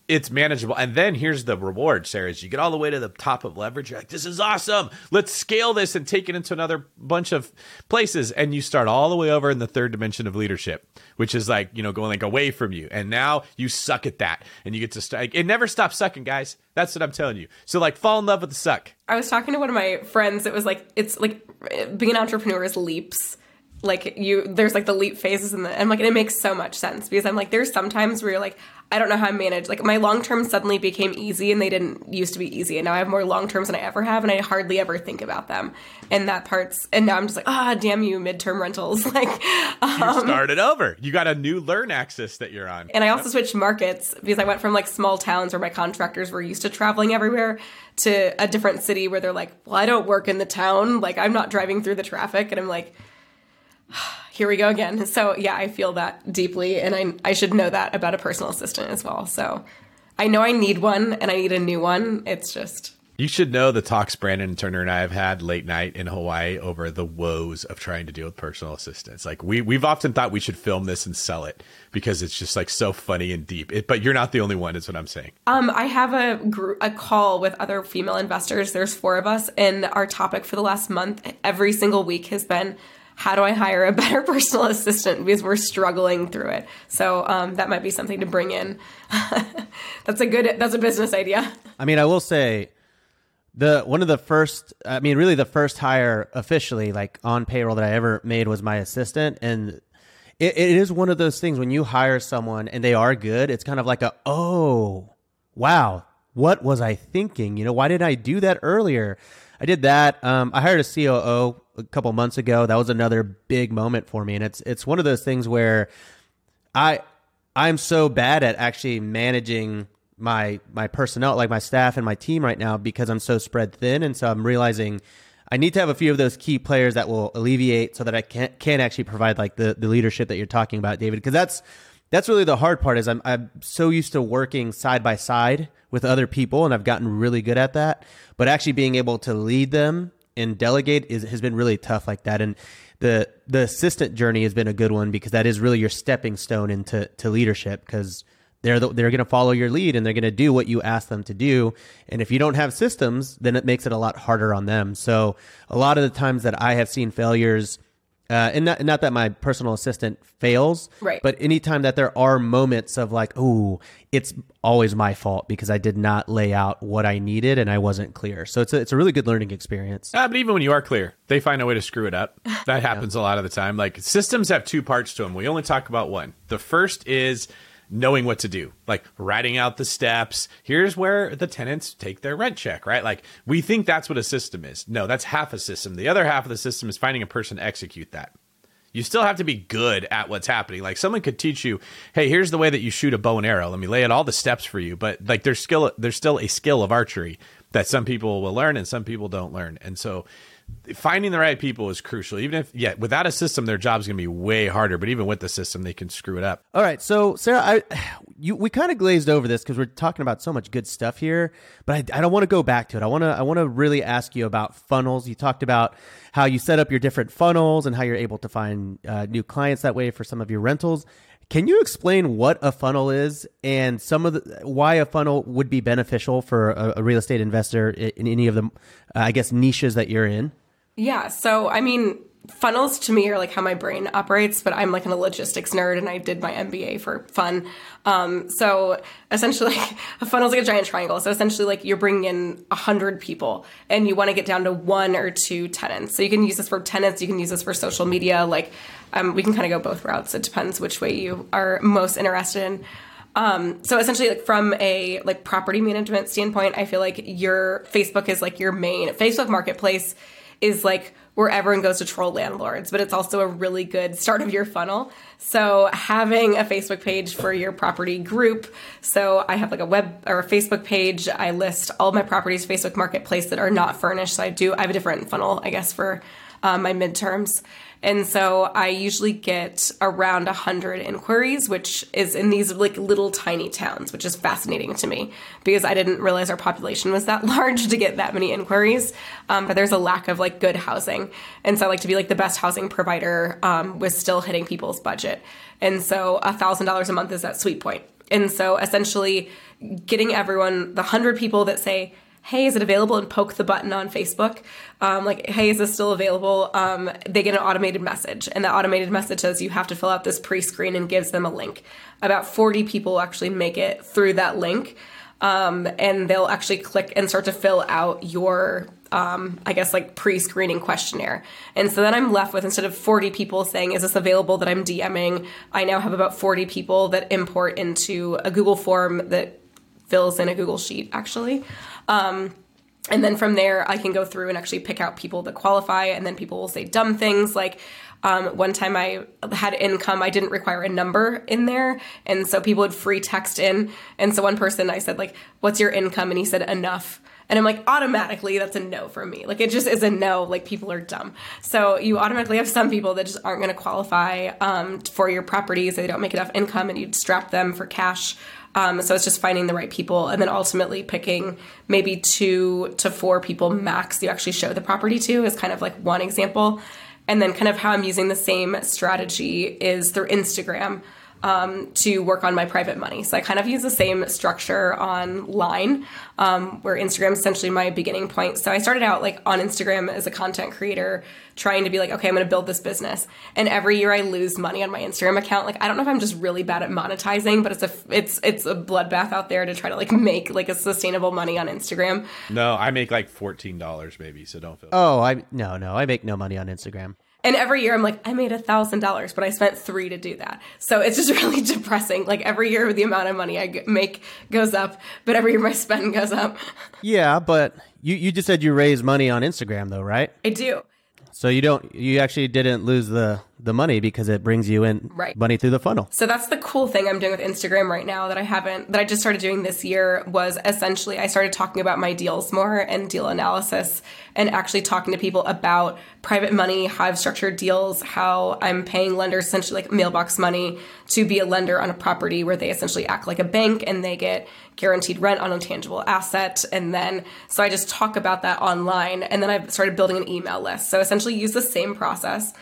it's manageable. And then here's the reward, Sarah. Is you get all the way to the top of leverage. You're like, this is awesome. Let's scale this and take it into another bunch of places. And you start all the way over in the third dimension of leadership, which is like, you know, going like away from you. And now you suck at that. And you get to start. like, It never stops sucking, guys. That's what I'm telling you. So like fall in love with the suck. I was talking to one of my friends. It was like, it's like being an entrepreneur is leaps like you there's like the leap phases and the and like and it makes so much sense because I'm like there's sometimes where you're like I don't know how I manage. Like my long term suddenly became easy and they didn't used to be easy and now I have more long terms than I ever have and I hardly ever think about them. And that part's and now I'm just like ah oh, damn you midterm rentals. Like um, you started over. You got a new learn axis that you're on. And I also switched markets because I went from like small towns where my contractors were used to traveling everywhere to a different city where they're like well I don't work in the town. Like I'm not driving through the traffic. And I'm like here we go again. So yeah, I feel that deeply, and I I should know that about a personal assistant as well. So I know I need one, and I need a new one. It's just you should know the talks Brandon Turner and I have had late night in Hawaii over the woes of trying to deal with personal assistants. Like we we've often thought we should film this and sell it because it's just like so funny and deep. It, but you're not the only one, is what I'm saying. Um, I have a group, a call with other female investors. There's four of us, and our topic for the last month, every single week, has been how do I hire a better personal assistant because we're struggling through it. So um, that might be something to bring in. that's a good. That's a business idea. I mean, I will say the one of the first. I mean, really the first hire officially, like on payroll that I ever made was my assistant, and it, it is one of those things when you hire someone and they are good. It's kind of like a oh wow, what was I thinking? You know, why did I do that earlier? I did that. Um, I hired a COO a couple months ago. That was another big moment for me, and it's it's one of those things where I I'm so bad at actually managing my my personnel, like my staff and my team right now, because I'm so spread thin, and so I'm realizing. I need to have a few of those key players that will alleviate so that I can can actually provide like the, the leadership that you're talking about, David. Because that's that's really the hard part is I'm I'm so used to working side by side with other people and I've gotten really good at that. But actually being able to lead them and delegate is has been really tough like that. And the the assistant journey has been a good one because that is really your stepping stone into to leadership because they're the, they're going to follow your lead and they're going to do what you ask them to do. And if you don't have systems, then it makes it a lot harder on them. So a lot of the times that I have seen failures uh, and not, not that my personal assistant fails, right. but anytime that there are moments of like, oh, it's always my fault because I did not lay out what I needed and I wasn't clear. So it's a, it's a really good learning experience. Uh, but even when you are clear, they find a way to screw it up. That happens yeah. a lot of the time. Like systems have two parts to them. We only talk about one. The first is knowing what to do, like writing out the steps. Here's where the tenants take their rent check, right? Like we think that's what a system is. No, that's half a system. The other half of the system is finding a person to execute that. You still have to be good at what's happening. Like someone could teach you, hey, here's the way that you shoot a bow and arrow. Let me lay out all the steps for you. But like there's skill, there's still a skill of archery that some people will learn and some people don't learn. And so finding the right people is crucial. Even if, yeah, without a system, their job's going to be way harder. But even with the system, they can screw it up. All right, so Sarah, I, you, we kind of glazed over this because we're talking about so much good stuff here. But I, I don't want to go back to it. I want to, I want to really ask you about funnels. You talked about how you set up your different funnels and how you're able to find uh, new clients that way for some of your rentals. Can you explain what a funnel is and some of the why a funnel would be beneficial for a, a real estate investor in any of the, uh, I guess, niches that you're in? Yeah. So, I mean, funnels to me are like how my brain operates, but I'm like a logistics nerd and I did my MBA for fun. Um, so essentially, a funnel is like a giant triangle. So essentially, like you're bringing in a hundred people and you want to get down to one or two tenants. So you can use this for tenants, you can use this for social media. Like um, we can kind of go both routes. It depends which way you are most interested in. Um, so essentially, like from a like property management standpoint, I feel like your Facebook is like your main Facebook Marketplace is like where everyone goes to troll landlords, but it's also a really good start of your funnel. So having a Facebook page for your property group. So I have like a web or a Facebook page. I list all my properties Facebook marketplace that are not furnished. So I do, I have a different funnel, I guess, for um, my midterms. And so I usually get around 100 inquiries, which is in these like little tiny towns, which is fascinating to me because I didn't realize our population was that large to get that many inquiries. Um, but there's a lack of like good housing. And so I like to be like the best housing provider um, with still hitting people's budget. And so $1,000 a month is that sweet point. And so essentially getting everyone, the 100 people that say, hey, is it available? And poke the button on Facebook. Um, like, hey, is this still available? Um, they get an automated message. And that automated message says you have to fill out this pre screen and gives them a link. About 40 people actually make it through that link. Um, and they'll actually click and start to fill out your um, I guess like pre-screening questionnaire. And so then I'm left with instead of 40 people saying, "Is this available?" that I'm DMing, I now have about 40 people that import into a Google form that fills in a Google sheet actually. Um, and then from there, I can go through and actually pick out people that qualify, and then people will say dumb things like. Um, one time I had income, I didn't require a number in there. And so people would free text in. And so one person I said, like, what's your income? And he said, enough. And I'm like, automatically, that's a no for me. Like, it just is a no. Like, people are dumb. So you automatically have some people that just aren't going to qualify um, for your properties. They don't make enough income, and you'd strap them for cash. Um, so it's just finding the right people, and then ultimately picking maybe two to four people max you actually show the property to is kind of like one example. And then kind of how I'm using the same strategy is through Instagram um, to work on my private money. So I kind of use the same structure online, um, where Instagram is essentially my beginning point. So I started out like on Instagram as a content creator, trying to be like, okay, I'm going to build this business. And every year I lose money on my Instagram account. Like I don't know if I'm just really bad at monetizing, but it's a it's it's a bloodbath out there to try to like make like a sustainable money on Instagram. No, I make like fourteen dollars maybe, so don't feel. Oh, I no no, I make no money on Instagram. And every year I'm like, I made a thousand dollars, but I spent three to do that. So it's just really depressing. Like every year the amount of money I make goes up, but every year my spend goes up. Yeah, but you, you just said you raise money on Instagram though, right? I do. So you don't you actually didn't lose the the money because it brings you in right. money through the funnel. So that's the cool thing I'm doing with Instagram right now that I haven't that I just started doing this year was essentially I started talking about my deals more and deal analysis and actually talking to people about private money, how I've structured deals, how I'm paying lenders essentially like mailbox money to be a lender on a property where they essentially act like a bank and they get guaranteed rent on a tangible asset. And then, so I just talk about that online. And then I've started building an email list. So essentially use the same process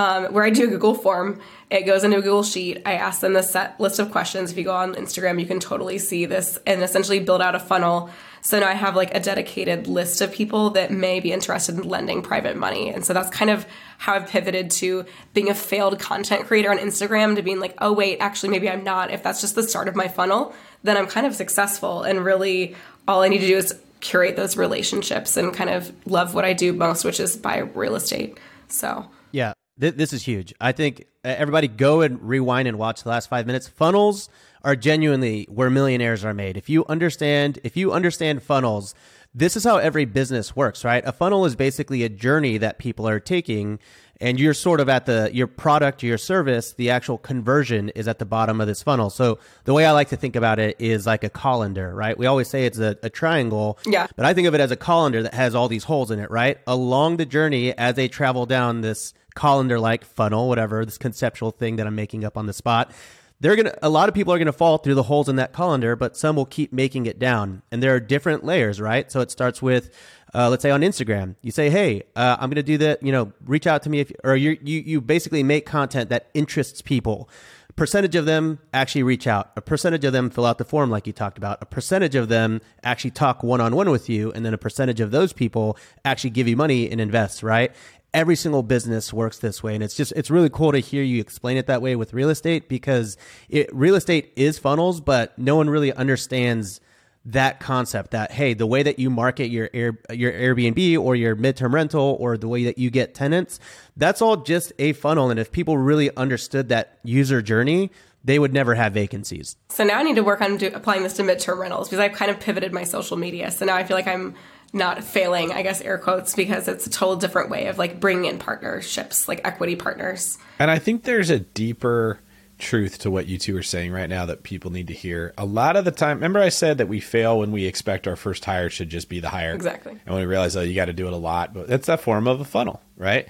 um, where I do a Google form. It goes into a Google Sheet. I ask them the set list of questions. If you go on Instagram, you can totally see this and essentially build out a funnel. So now I have like a dedicated list of people that may be interested in lending private money. And so that's kind of how I've pivoted to being a failed content creator on Instagram to being like, oh, wait, actually, maybe I'm not. If that's just the start of my funnel, then I'm kind of successful. And really, all I need to do is curate those relationships and kind of love what I do most, which is buy real estate. So, yeah, this is huge. I think everybody go and rewind and watch the last five minutes. Funnels are genuinely where millionaires are made. If you understand, if you understand funnels, this is how every business works, right? A funnel is basically a journey that people are taking and you're sort of at the your product your service the actual conversion is at the bottom of this funnel so the way i like to think about it is like a colander right we always say it's a, a triangle yeah but i think of it as a colander that has all these holes in it right along the journey as they travel down this colander like funnel whatever this conceptual thing that i'm making up on the spot they're gonna a lot of people are gonna fall through the holes in that colander but some will keep making it down and there are different layers right so it starts with uh, let's say on Instagram, you say, "Hey, uh, I'm going to do that." You know, reach out to me if, or you you you basically make content that interests people. Percentage of them actually reach out. A percentage of them fill out the form, like you talked about. A percentage of them actually talk one on one with you, and then a percentage of those people actually give you money and invest. Right? Every single business works this way, and it's just it's really cool to hear you explain it that way with real estate because it, real estate is funnels, but no one really understands that concept that hey the way that you market your air your airbnb or your midterm rental or the way that you get tenants that's all just a funnel and if people really understood that user journey they would never have vacancies. So now i need to work on do, applying this to midterm rentals because i've kind of pivoted my social media. So now i feel like i'm not failing i guess air quotes because it's a total different way of like bringing in partnerships like equity partners and i think there's a deeper truth to what you two are saying right now that people need to hear. A lot of the time, remember I said that we fail when we expect our first hire should just be the hire. Exactly. And when we realize, oh, you got to do it a lot, but that's that form of a funnel, right?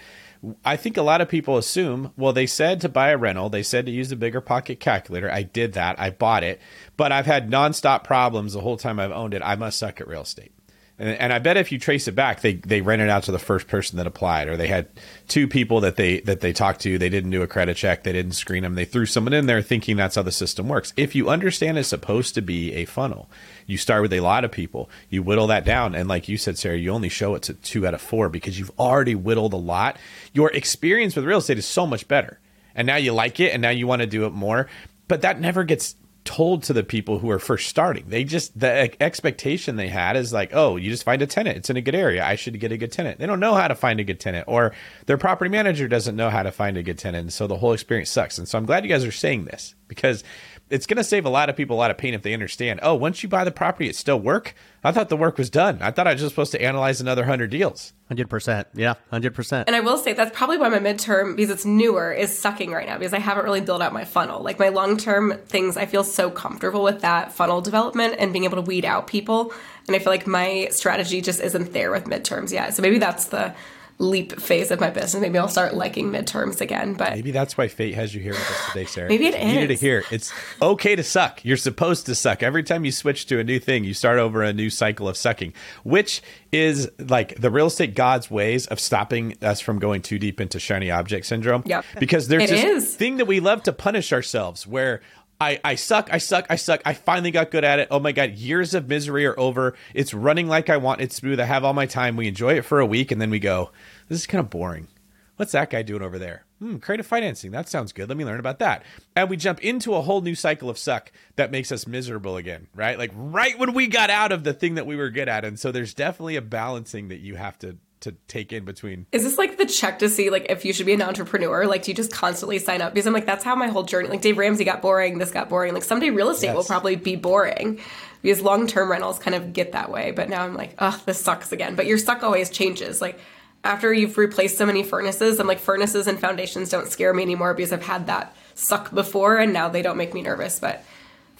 I think a lot of people assume, well, they said to buy a rental, they said to use the bigger pocket calculator. I did that, I bought it, but I've had nonstop problems the whole time I've owned it. I must suck at real estate. And, and I bet if you trace it back, they they rented out to the first person that applied, or they had two people that they that they talked to. They didn't do a credit check, they didn't screen them. They threw someone in there thinking that's how the system works. If you understand it's supposed to be a funnel, you start with a lot of people, you whittle that down, and like you said, Sarah, you only show it to two out of four because you've already whittled a lot. Your experience with real estate is so much better, and now you like it, and now you want to do it more. But that never gets told to the people who are first starting. They just the expectation they had is like, oh, you just find a tenant. It's in a good area. I should get a good tenant. They don't know how to find a good tenant, or their property manager doesn't know how to find a good tenant, and so the whole experience sucks. And so I'm glad you guys are saying this because it's going to save a lot of people a lot of pain if they understand. Oh, once you buy the property, it still work. I thought the work was done. I thought I was just supposed to analyze another hundred deals. Hundred percent, yeah, hundred percent. And I will say that's probably why my midterm, because it's newer, is sucking right now because I haven't really built out my funnel. Like my long term things, I feel so comfortable with that funnel development and being able to weed out people. And I feel like my strategy just isn't there with midterms yet. So maybe that's the leap phase of my business. Maybe I'll start liking midterms again. But maybe that's why fate has you here with us today, Sarah. maybe it you is. Needed to hear it's okay to suck. You're supposed to suck. Every time you switch to a new thing, you start over a new cycle of sucking, which is like the real estate god's ways of stopping us from going too deep into shiny object syndrome. Yep. Because there's It this is. thing that we love to punish ourselves where I, I suck, I suck, I suck. I finally got good at it. Oh my God, years of misery are over. It's running like I want it smooth. I have all my time. We enjoy it for a week and then we go, this is kind of boring. What's that guy doing over there? Hmm, creative financing. That sounds good. Let me learn about that. And we jump into a whole new cycle of suck that makes us miserable again, right? Like right when we got out of the thing that we were good at. And so there's definitely a balancing that you have to to take in between. Is this like the check to see like if you should be an entrepreneur? Like, do you just constantly sign up? Because I'm like, that's how my whole journey. Like, Dave Ramsey got boring. This got boring. Like, someday real estate Yes. will probably be boring because long term rentals kind of get that way. But now I'm like, oh, this sucks again. But your suck always changes. Like after you've replaced so many furnaces, I'm like, furnaces and foundations don't scare me anymore because I've had that suck before, and now they don't make me nervous. But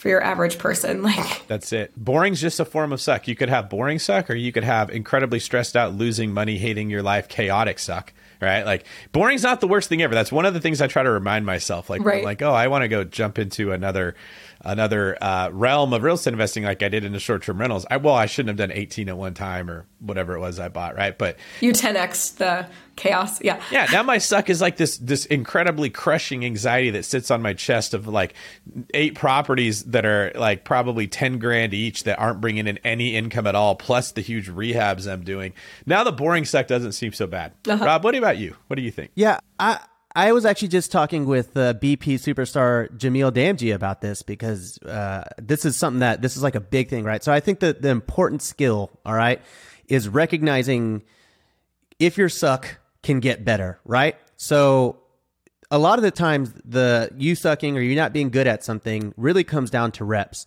for your average person, like That's it. Boring's just a form of suck. You could have boring suck, or you could have incredibly stressed out, losing money, hating your life, chaotic suck. Right? Like boring's not the worst thing ever. That's one of the things I try to remind myself. Like, Right. like, oh, I want to go jump into another another uh, realm of real estate investing, like I did in the short term rentals. I well, I shouldn't have done 18 at one time or whatever it was I bought. Right? But you 10x the chaos. Yeah. yeah, now my suck is like this this incredibly crushing anxiety that sits on my chest of like eight properties that are like probably 10 grand each that aren't bringing in any income at all plus the huge rehabs I'm doing. Now the boring suck doesn't seem so bad. Rob, what about you? What do you think? Yeah, I I was actually just talking with uh, BP superstar Jamil Damji about this because uh, this is something that this is like a big thing, right? So I think that the important skill, all right, is recognizing if your suck can get better, right? So a lot of the times the you sucking or you not being good at something really comes down to reps.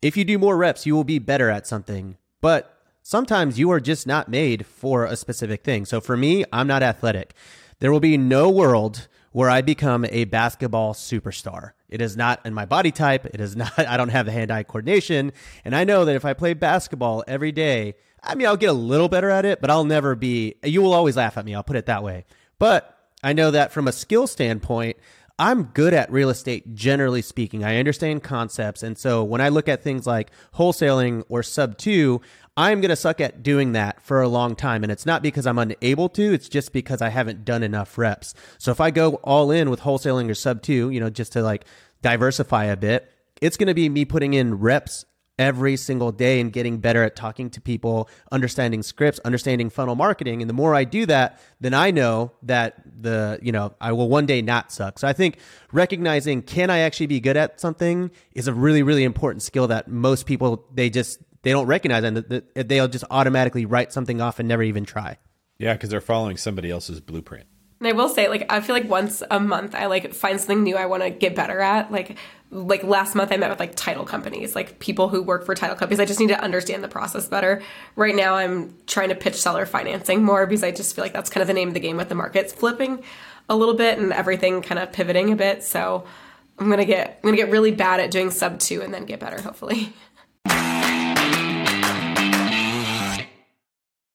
If you do more reps, you will be better at something. But sometimes you are just not made for a specific thing. So for me, I'm not athletic. There will be no world where I become a basketball superstar. It is not in my body type. It is not, I don't have the hand eye coordination. And I know that if I play basketball every day, I mean, I'll get a little better at it, but I'll never be, you will always laugh at me. I'll put it that way. But I know that from a skill standpoint, I'm good at real estate, generally speaking. I understand concepts. And so when I look at things like wholesaling or sub two, I'm going to suck at doing that for a long time. And it's not because I'm unable to, it's just because I haven't done enough reps. So if I go all in with wholesaling or sub two, you know, just to like diversify a bit, it's going to be me putting in reps every single day and getting better at talking to people, understanding scripts, understanding funnel marketing. And the more I do that, then I know that the, you know, I will one day not suck. So I think recognizing can I actually be good at something is a really, really important skill that most people, they just, they don't recognize and that- that they'll just automatically write something off and never even try. Yeah, because they're following somebody else's blueprint. And I will say, like, I feel like once a month I like find something new I want to get better at. Like, like last month I met with like title companies, like people who work for title companies. I just need to understand the process better. Right now I'm trying to pitch seller financing more because I just feel like that's kind of the name of the game with the markets flipping a little bit and everything kind of pivoting a bit. So I'm gonna get I'm gonna get really bad at doing sub two and then get better hopefully.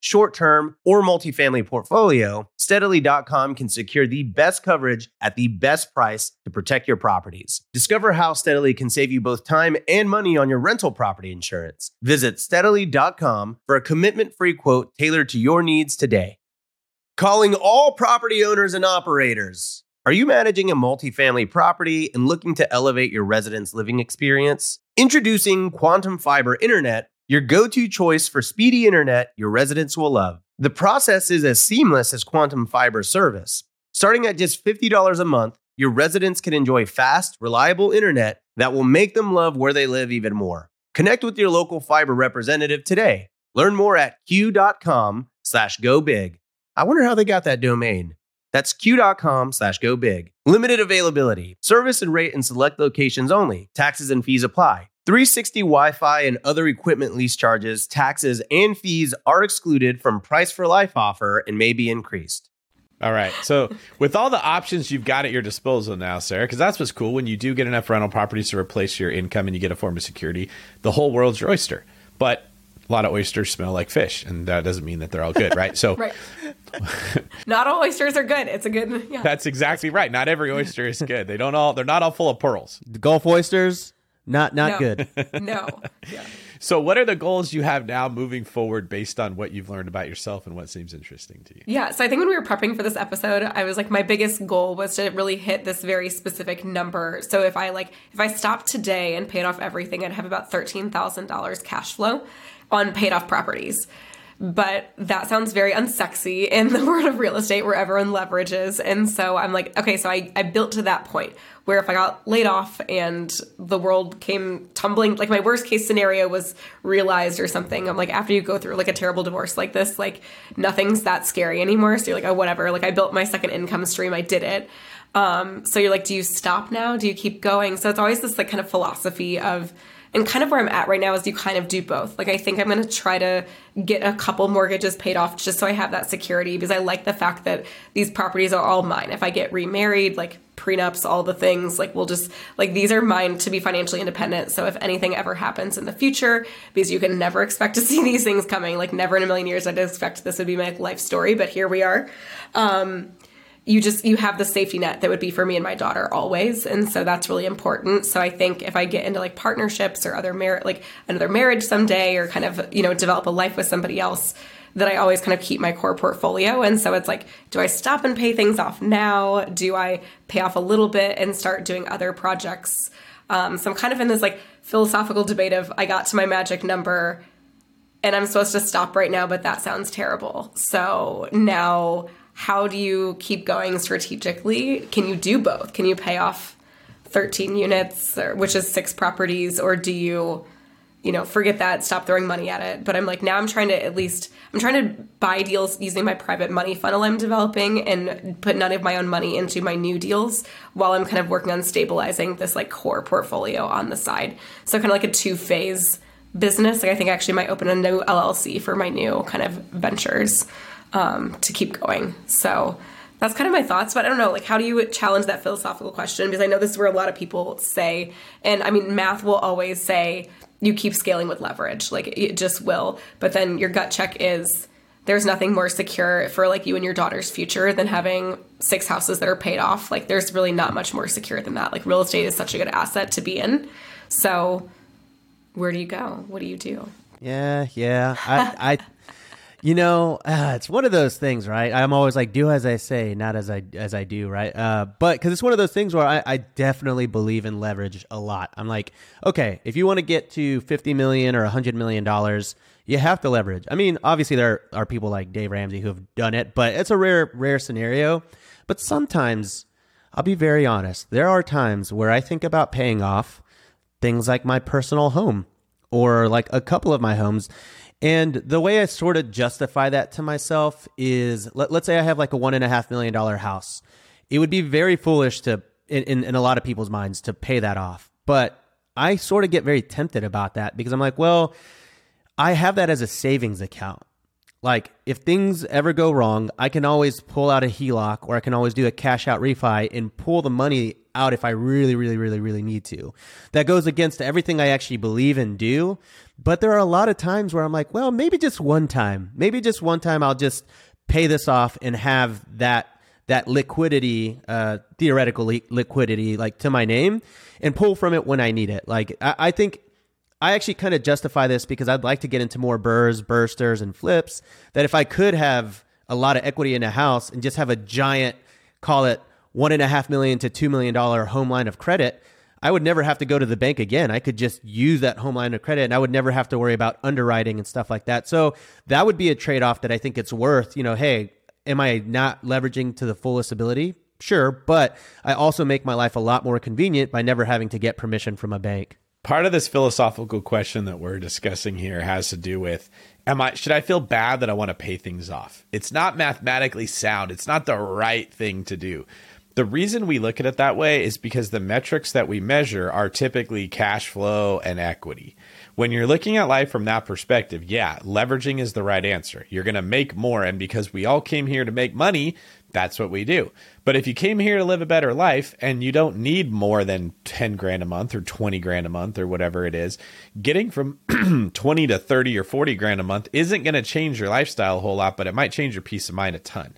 short term, or multifamily portfolio, steadily.com can secure the best coverage at the best price to protect your properties. Discover how Steadily can save you both time and money on your rental property insurance. Visit steadily.com for a commitment free quote tailored to your needs today. Calling all property owners and operators. Are you managing a multifamily property and looking to elevate your residents' living experience? Introducing Quantum Fiber Internet, your go to choice for speedy internet your residents will love. The process is as seamless as Quantum Fiber service. Starting at just $50 a month, your residents can enjoy fast, reliable internet that will make them love where they live even more. Connect with your local fiber representative today. Learn more at q.com slash go big. I wonder how they got that domain. That's q.com slash go big. Limited availability. Service and rate in select locations only. Taxes and fees apply. 360 Wi Fi and other equipment lease charges, taxes, and fees are excluded from price for life offer and may be increased. All right. So, with all the options you've got at your disposal now, Sarah, because that's what's cool when you do get enough rental properties to replace your income and you get a form of security, the whole world's your oyster. But a lot of oysters smell like fish, and that doesn't mean that they're all good, right? So, right. not all oysters are good. It's a good. Yeah. That's exactly right. Not every oyster is good. They don't all. They're not all full of pearls. The Gulf oysters, not not no. good. no. Yeah. So, what are the goals you have now moving forward based on what you've learned about yourself and what seems interesting to you? Yeah. So, I think when we were prepping for this episode, I was like, my biggest goal was to really hit this very specific number. So, if I like, if I stopped today and paid off everything, I'd have about $13,000 cash flow on paid off properties but that sounds very unsexy in the world of real estate where everyone leverages. And so I'm like, okay, so I, I built to that point where if I got laid off and the world came tumbling, like my worst case scenario was realized or something. I'm like, after you go through like a terrible divorce like this, like nothing's that scary anymore. So you're like, oh, whatever. Like I built my second income stream, I did it. Um, so you're like, do you stop now? Do you keep going? So it's always this like kind of philosophy of, and kind of where I'm at right now is you kind of do both. Like I think I'm going to try to get a couple mortgages paid off just so I have that security because I like the fact that these properties are all mine. If I get remarried, like prenups, all the things, like we'll just like these are mine to be financially independent. So if anything ever happens in the future, because you can never expect to see these things coming, like never in a million years I'd expect this would be my life story, but here we are. Um, you just you have the safety net that would be for me and my daughter always. And so that's really important. So i think if i get into like partnerships or other merit like another marriage someday or kind of you know develop a life with somebody else that i always kind of keep my core portfolio. And so it's like do i stop and pay things off now? Do i pay off a little bit and start doing other projects? Um, so i'm kind of in this like philosophical debate of i got to my magic number and i'm supposed to stop right now but that sounds terrible. So now how do you keep going strategically? Can you do both? Can you pay off 13 units, or, which is six properties, or do you, you know, forget that, stop throwing money at it. But I'm like, now I'm trying to at least, I'm trying to buy deals using my private money funnel I'm developing and put none of my own money into my new deals while I'm kind of working on stabilizing this like core portfolio on the side. So kind of like a two phase business. Like I think I actually might open a new LLC for my new kind of ventures um, to keep going. So that's kind of my thoughts but i don't know like how do you challenge that philosophical question because i know this is where a lot of people say and i mean math will always say you keep scaling with leverage. Like it just will. But then your gut check is there's nothing more secure for like you and your daughter's future than having six houses that are paid off. Like there's really not much more secure than that. Like real estate is such a good asset to be in. So where do you go? What do you do? Yeah, yeah. I, I you know, uh, it's one of those things, right? I'm always like, do as I say, not as I as I do, right? Uh, but because it's one of those things where I, I definitely believe in leverage a lot. I'm like, okay, if you want to get to 50 million or 100 million dollars, you have to leverage. I mean, obviously there are people like Dave Ramsey who have done it, but it's a rare rare scenario. But sometimes, I'll be very honest, there are times where I think about paying off things like my personal home or like a couple of my homes and the way I sort of justify that to myself is let, us say I have like a one and a half million dollar house. It would be very foolish to, in, in, in a lot of people's minds, to pay that off. But I sort of get very tempted about that because I'm like, well, I have that as a savings account. Like, if things ever go wrong, I can always pull out a HELOC or I can always do a cash out refi and pull the money out if I really, really, really, really need to. That goes against everything I actually believe and do. But there are a lot of times where I'm like, well, maybe just one time, maybe just one time I'll just pay this off and have that that liquidity, uh, theoretical liquidity, like to my name, and pull from it when I need it. Like I, I think I actually kind of justify this because I'd like to get into more burrs, bursters, and flips. That if I could have a lot of equity in a house and just have a giant, call it one and a half million to two million dollar home line of credit, I would never have to go to the bank again. I could just use that home line of credit and I would never have to worry about underwriting and stuff like that. So that would be a trade off that I think it's worth. You know, hey, am I not leveraging to the fullest ability? Sure. But I also make my life a lot more convenient by never having to get permission from a bank. Part of this philosophical question that we're discussing here has to do with am I should I feel bad that I want to pay things off? It's not mathematically sound. It's not the right thing to do. The reason we look at it that way is because the metrics that we measure are typically cash flow and equity. When you're looking at life from that perspective, yeah, leveraging is the right answer. You're going to make more. And because we all came here to make money, that's what we do. But if you came here to live a better life and you don't need more than 10 grand a month or 20 grand a month or whatever it is, getting from 20 to 30 or 40 grand a month isn't going to change your lifestyle a whole lot, but it might change your peace of mind a ton.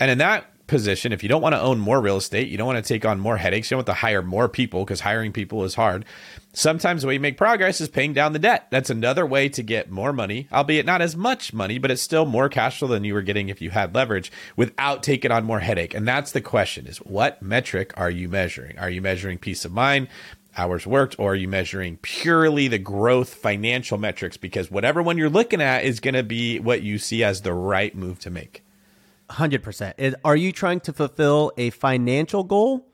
And in that position, if you don't want to own more real estate, you don't want to take on more headaches, you don't want to hire more people because hiring people is hard. Sometimes the way you make progress is paying down the debt. That's another way to get more money, albeit not as much money, but it's still more cash flow than you were getting if you had leverage without taking on more headache. And that's the question is what metric are you measuring? Are you measuring peace of mind? hours worked or are you measuring purely the growth financial metrics because whatever one you're looking at is going to be what you see as the right move to make Hundred percent. Are you trying to fulfill a financial goal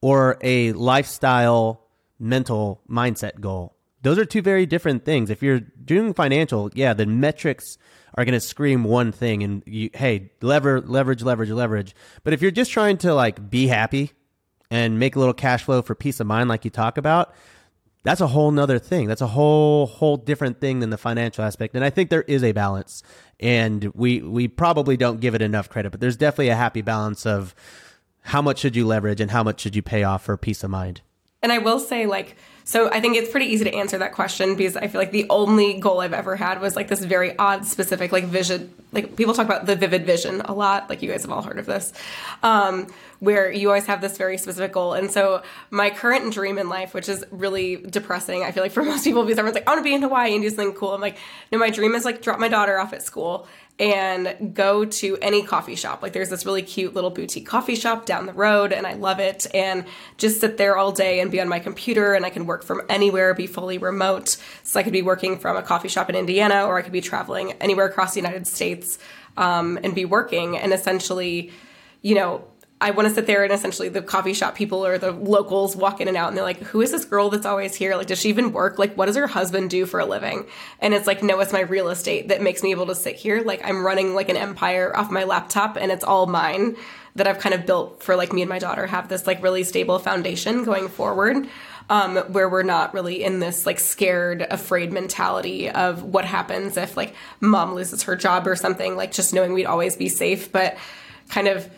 or a lifestyle, mental mindset goal? Those are two very different things. If you're doing financial, yeah, the metrics are going to scream one thing, and you, hey, lever, leverage, leverage, leverage. But if you're just trying to like be happy and make a little cash flow for peace of mind, like you talk about, that's a whole nother thing. That's a whole whole different thing than the financial aspect. And I think there is a balance. And we we probably don't give it enough credit, but there's definitely a happy balance of how much should you leverage and how much should you pay off for peace of mind. And I will say, like, so I think it's pretty easy to answer that question because I feel like the only goal I've ever had was like this very odd, specific, like vision. Like people talk about the vivid vision a lot. Like you guys have all heard of this, um, where you always have this very specific goal. And so my current dream in life, which is really depressing, I feel like for most people, because everyone's like, I want to be in Hawaii and do something cool. I'm like, no, my dream is like drop my daughter off at school and go to any coffee shop. Like there's this really cute little boutique coffee shop down the road and I love it and just sit there all day and be on my computer and I can work from anywhere, be fully remote. So I could be working from a coffee shop in Indiana or I could be traveling anywhere across the United States um, and be working and essentially, you know, I want to sit there and essentially the coffee shop people or the locals walk in and out and they're like, who is this girl that's always here? Like, does she even work? Like, what does her husband do for a living? And it's like, no, it's my real estate that makes me able to sit here. Like, I'm running like an empire off my laptop and it's all mine that I've kind of built for like me and my daughter have this like really stable foundation going forward. Um, where we're not really in this like scared, afraid mentality of what happens if like mom loses her job or something, like just knowing we'd always be safe, but kind of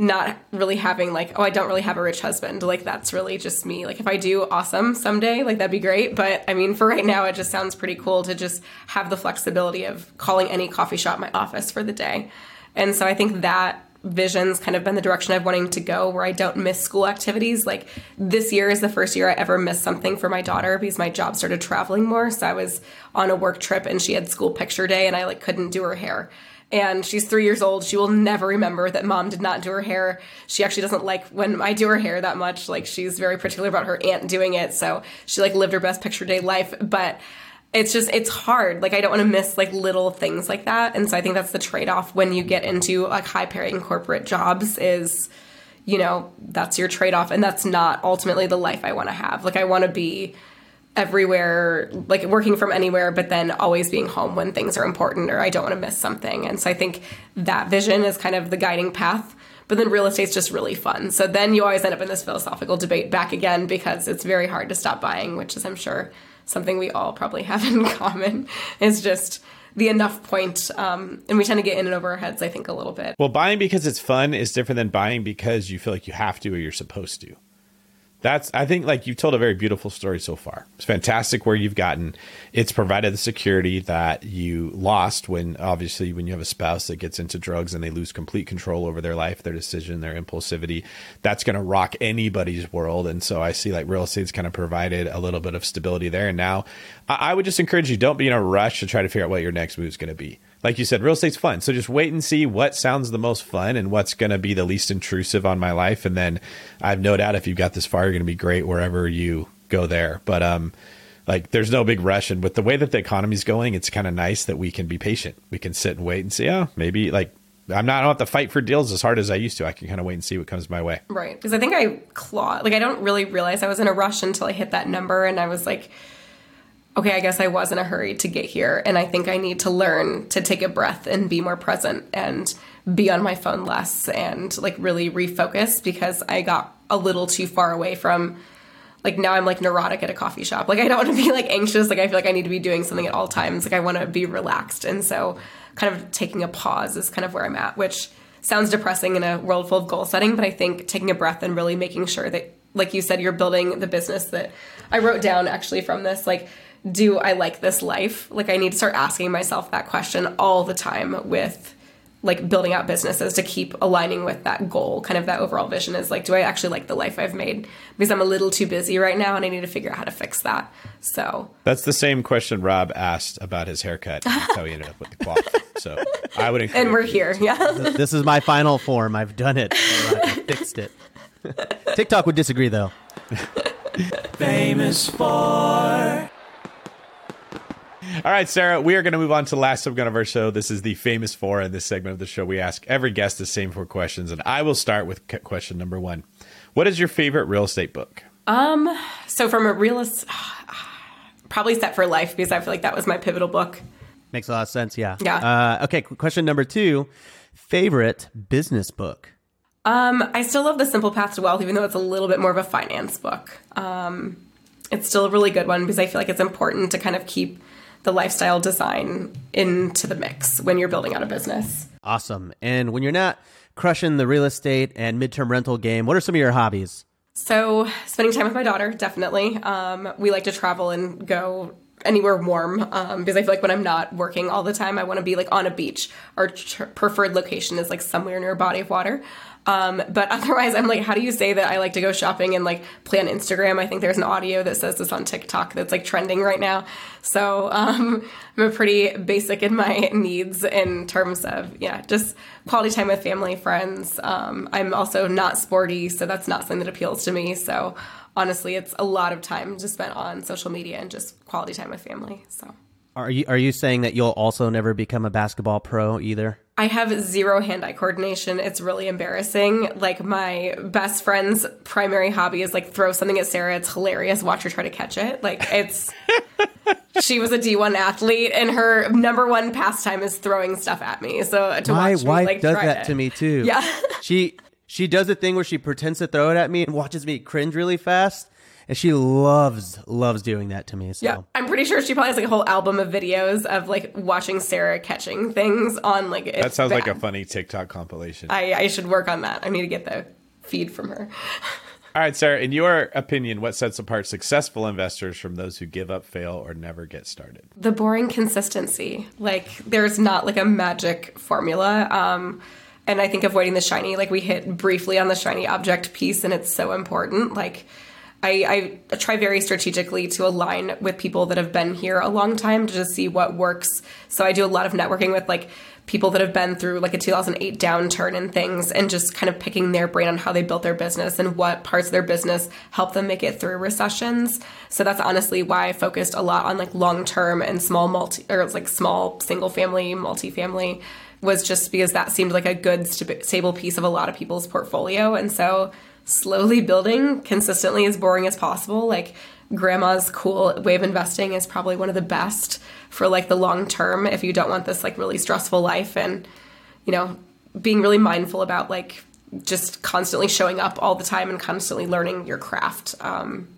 not really having like oh i don't really have a rich husband. Like that's really just me. Like if i do awesome someday like that'd be great. But i mean for right now it just sounds pretty cool to just have the flexibility of calling any coffee shop my office for the day. And so i think that vision's kind of been the direction I've wanting to go where I don't miss school activities. Like this year is the first year I ever missed something for my daughter because my job started traveling more. So I was on a work trip and she had school picture day and I like couldn't do her hair and she's three years old. She will never remember that mom did not do her hair. She actually doesn't like when I do her hair that much. Like she's very particular about her aunt doing it, so she like lived her best picture day life. But it's just it's hard. Like I don't want to miss like little things like that, and so I think that's the trade off when you get into like high paying corporate jobs is. You know, that's your trade off, and that's not ultimately the life I want to have. Like, I want to be everywhere, like working from anywhere, but then always being home when things are important or I don't want to miss something. And so I think that vision is kind of the guiding path. But then real estate's just really fun. So then you always end up in this philosophical debate back again because it's very hard to stop buying, which is, I'm sure, something we all probably have in common. Is just the enough point, um, and we tend to get in and over our heads. I think a little bit. Well, buying because it's fun is different than buying because you feel like you have to or you're supposed to that's i think like you've told a very beautiful story so far. It's fantastic where you've gotten. It's provided the security that you lost when obviously when you have a spouse that gets into drugs and they lose complete control over their life their decision their impulsivity. That's going to rock anybody's world. And so i see like real estate's kind of provided a little bit of stability there. And now i, I would just encourage you don't be in a rush to try to figure out what your next move is going to be like you said, real estate's fun. So just wait and see what sounds the most fun and what's going to be the least intrusive on my life. And then I have no doubt if you've got this far, you're going to be great wherever you go there. But, um, like there's no big rush. And with the way that the economy's going, it's kind of nice that we can be patient. We can sit and wait and see, oh, maybe like I'm not, I don't have to fight for deals as hard as I used to. I can kind of wait and see what comes my way. Right. Because I think I claw, like I don't really realize I was in a rush until I hit that number and I was like, okay, I guess I was in a hurry to get here. And I think I need to learn to take a breath and be more present and be on my phone less and like really refocus because I got a little too far away from like now I'm like neurotic at a coffee shop. Like I don't want to be like anxious. Like I feel like I need to be doing something at all times. Like I want to be relaxed. And so kind of taking a pause is kind of where I'm at, which sounds depressing in a world full of goal setting, but I think taking a breath and really making sure that like you said, you're building the business that I wrote down actually from this, like do I like this life? Like I need to start asking myself that question all the time with like building out businesses to keep aligning with that goal, kind of that overall vision is like, do I actually like the life I've made? Because I'm a little too busy right now and I need to figure out how to fix that. So that's the same question Rob asked about his haircut. That's how he ended up with the cloth. So I would And we're here. Yeah. this is my final form. I've done it. I fixed it. TikTok would disagree though. Famous for all right, Sarah, we are going to move on to the last segment of our show. This is the famous four. In this segment of the show, we ask every guest the same four questions, and I will start with question number one. What is your favorite real estate book? Um, so from a real estate, probably Set for Life because I feel like that was my pivotal book. Makes a lot of sense. Yeah. Yeah. Uh, okay. Question number two: favorite business book. Um, I still love The Simple Path to Wealth, even though it's a little bit more of a finance book. Um, it's still a really good one because I feel like it's important to kind of keep the lifestyle design into the mix when you're building out a business. Awesome. And when you're not crushing the real estate and midterm rental game, what are some of your hobbies? So, spending time with my daughter, definitely. Um, we like to travel and go anywhere warm um, because I feel like when I'm not working all the time, I want to be like on a beach. Our tr- preferred location is like somewhere near a body of water. Um, but otherwise, I'm like, how do you say that I like to go shopping and like play on Instagram? I think there's an audio that says this on TikTok that's like trending right now. So um, I'm a pretty basic in my needs in terms of, yeah, just quality time with family, friends. Um, I'm also not sporty, so that's not something that appeals to me. So honestly, it's a lot of time just spent on social media and just quality time with family. So. Are you are you saying that you'll also never become a basketball pro either? I have zero hand-eye coordination. It's really embarrassing. Like my best friend's primary hobby is like throw something at Sarah. It's hilarious. Watch her try to catch it. Like it's she was a D1 athlete and her number one pastime is throwing stuff at me. So to My watch wife me, like, does that it. to me too. Yeah. she she does a thing where she pretends to throw it at me and watches me cringe really fast, and she loves loves doing that to me. So Yeah, I'm pretty sure she probably has like a whole album of videos of like watching Sarah catching things on like. That sounds like a funny TikTok compilation. I, I should work on that. I need to get the feed from her. All right, Sarah, in your opinion, what sets apart successful investors from those who give up, fail, or never get started? The boring consistency. Like there's not like a magic formula. Um, and I think avoiding the shiny. Like we hit briefly on the shiny object piece, and it's so important. Like. I, I try very strategically to align with people that have been here a long time to just see what works. So I do a lot of networking with like people that have been through like a 2008 downturn and things and just kind of picking their brain on how they built their business and what parts of their business help them make it through recessions. So that's honestly why I focused a lot on like long term and small multi or like small single family, multifamily was just because that seemed like a good st- stable piece of a lot of people's portfolio. And so slowly building consistently as boring as possible. Like grandma's cool way of investing is probably one of the best for like the long term if you don't want this like really stressful life and you know being really mindful about like just constantly showing up all the time and constantly learning your craft. Um,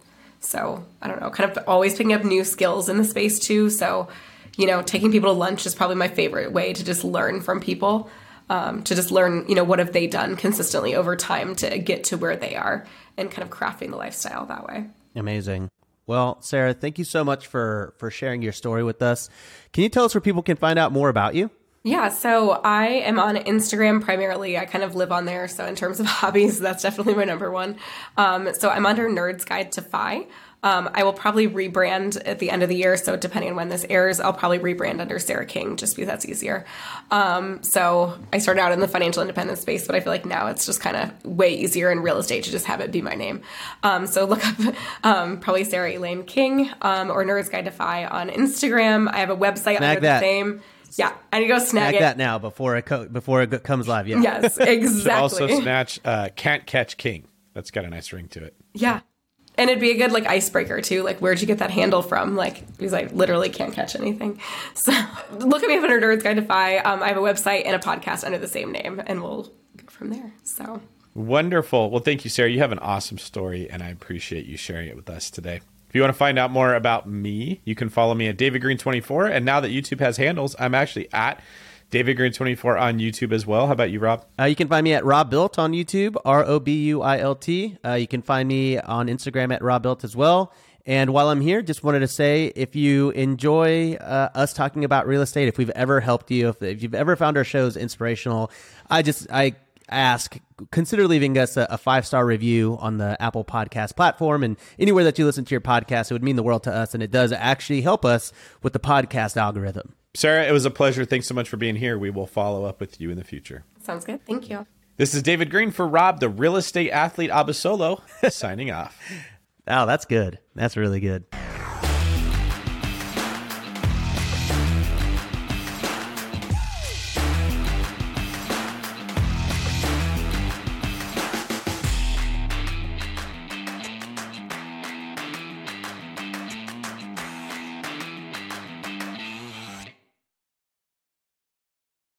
so i don't know kind of always picking up new skills in the space too. So you know taking people to lunch is probably my favorite way to just learn from people um, to just learn, you know, what have they done consistently over time to get to where they are and kind of crafting the lifestyle that way. Amazing. Well, Sarah, thank you so much for for sharing your story with us. Can you tell us where people can find out more about you? Yeah, so I am on Instagram primarily. I kind of live on there. So in terms of hobbies, that's definitely my number one. Um, so I'm under Nerds Guide to Fi. Um, I will probably rebrand at the end of the year. So depending on when this airs, I'll probably rebrand under Sarah King just because that's easier. Um, so I started out in the financial independence space, but I feel like now it's just kind of way easier in real estate to just have it be my name. Um, so look up um, probably Sarah Elaine King um, or Nerds Guide to Fi on Instagram. I have a website Snag under that. the same. Yeah, I need to go snag, Snag it. that now before it co- before it comes live. Yeah. Yes, exactly. Also, snatch uh, Can't Catch King. That's got a nice ring to it. Yeah. And it'd be a good like icebreaker too. Like, where'd you get that handle from? Like, because I literally can't catch anything. So look at me up under Nerds Guide to Fi. Um, I have a website and a podcast under the same name, and we'll go from there. So Wonderful. Well, thank you, Sarah. You have an awesome story, and I appreciate you sharing it with us today. If you want to find out more about me, you can follow me at David Greene 24 And now that YouTube has handles, I'm actually at David Greene 24 on YouTube as well. How about you, Rob? Uh, you can find me at Rob Built on YouTube, R O B U I L T. Uh, you can find me on Instagram at Rob Built as well. And while I'm here, just wanted to say if you enjoy uh, us talking about real estate, if we've ever helped you, if, if you've ever found our shows inspirational, I just I ask consider leaving us a, a five star review on the Apple Podcast platform and anywhere that you listen to your podcast. It would mean the world to us, and it does actually help us with the podcast algorithm. Sarah, it was a pleasure. Thanks so much for being here. We will follow up with you in the future. sounds good. Thank you. This is David Greene for Rob, the real estate athlete Abasolo, signing off. Oh, that's good. That's really good.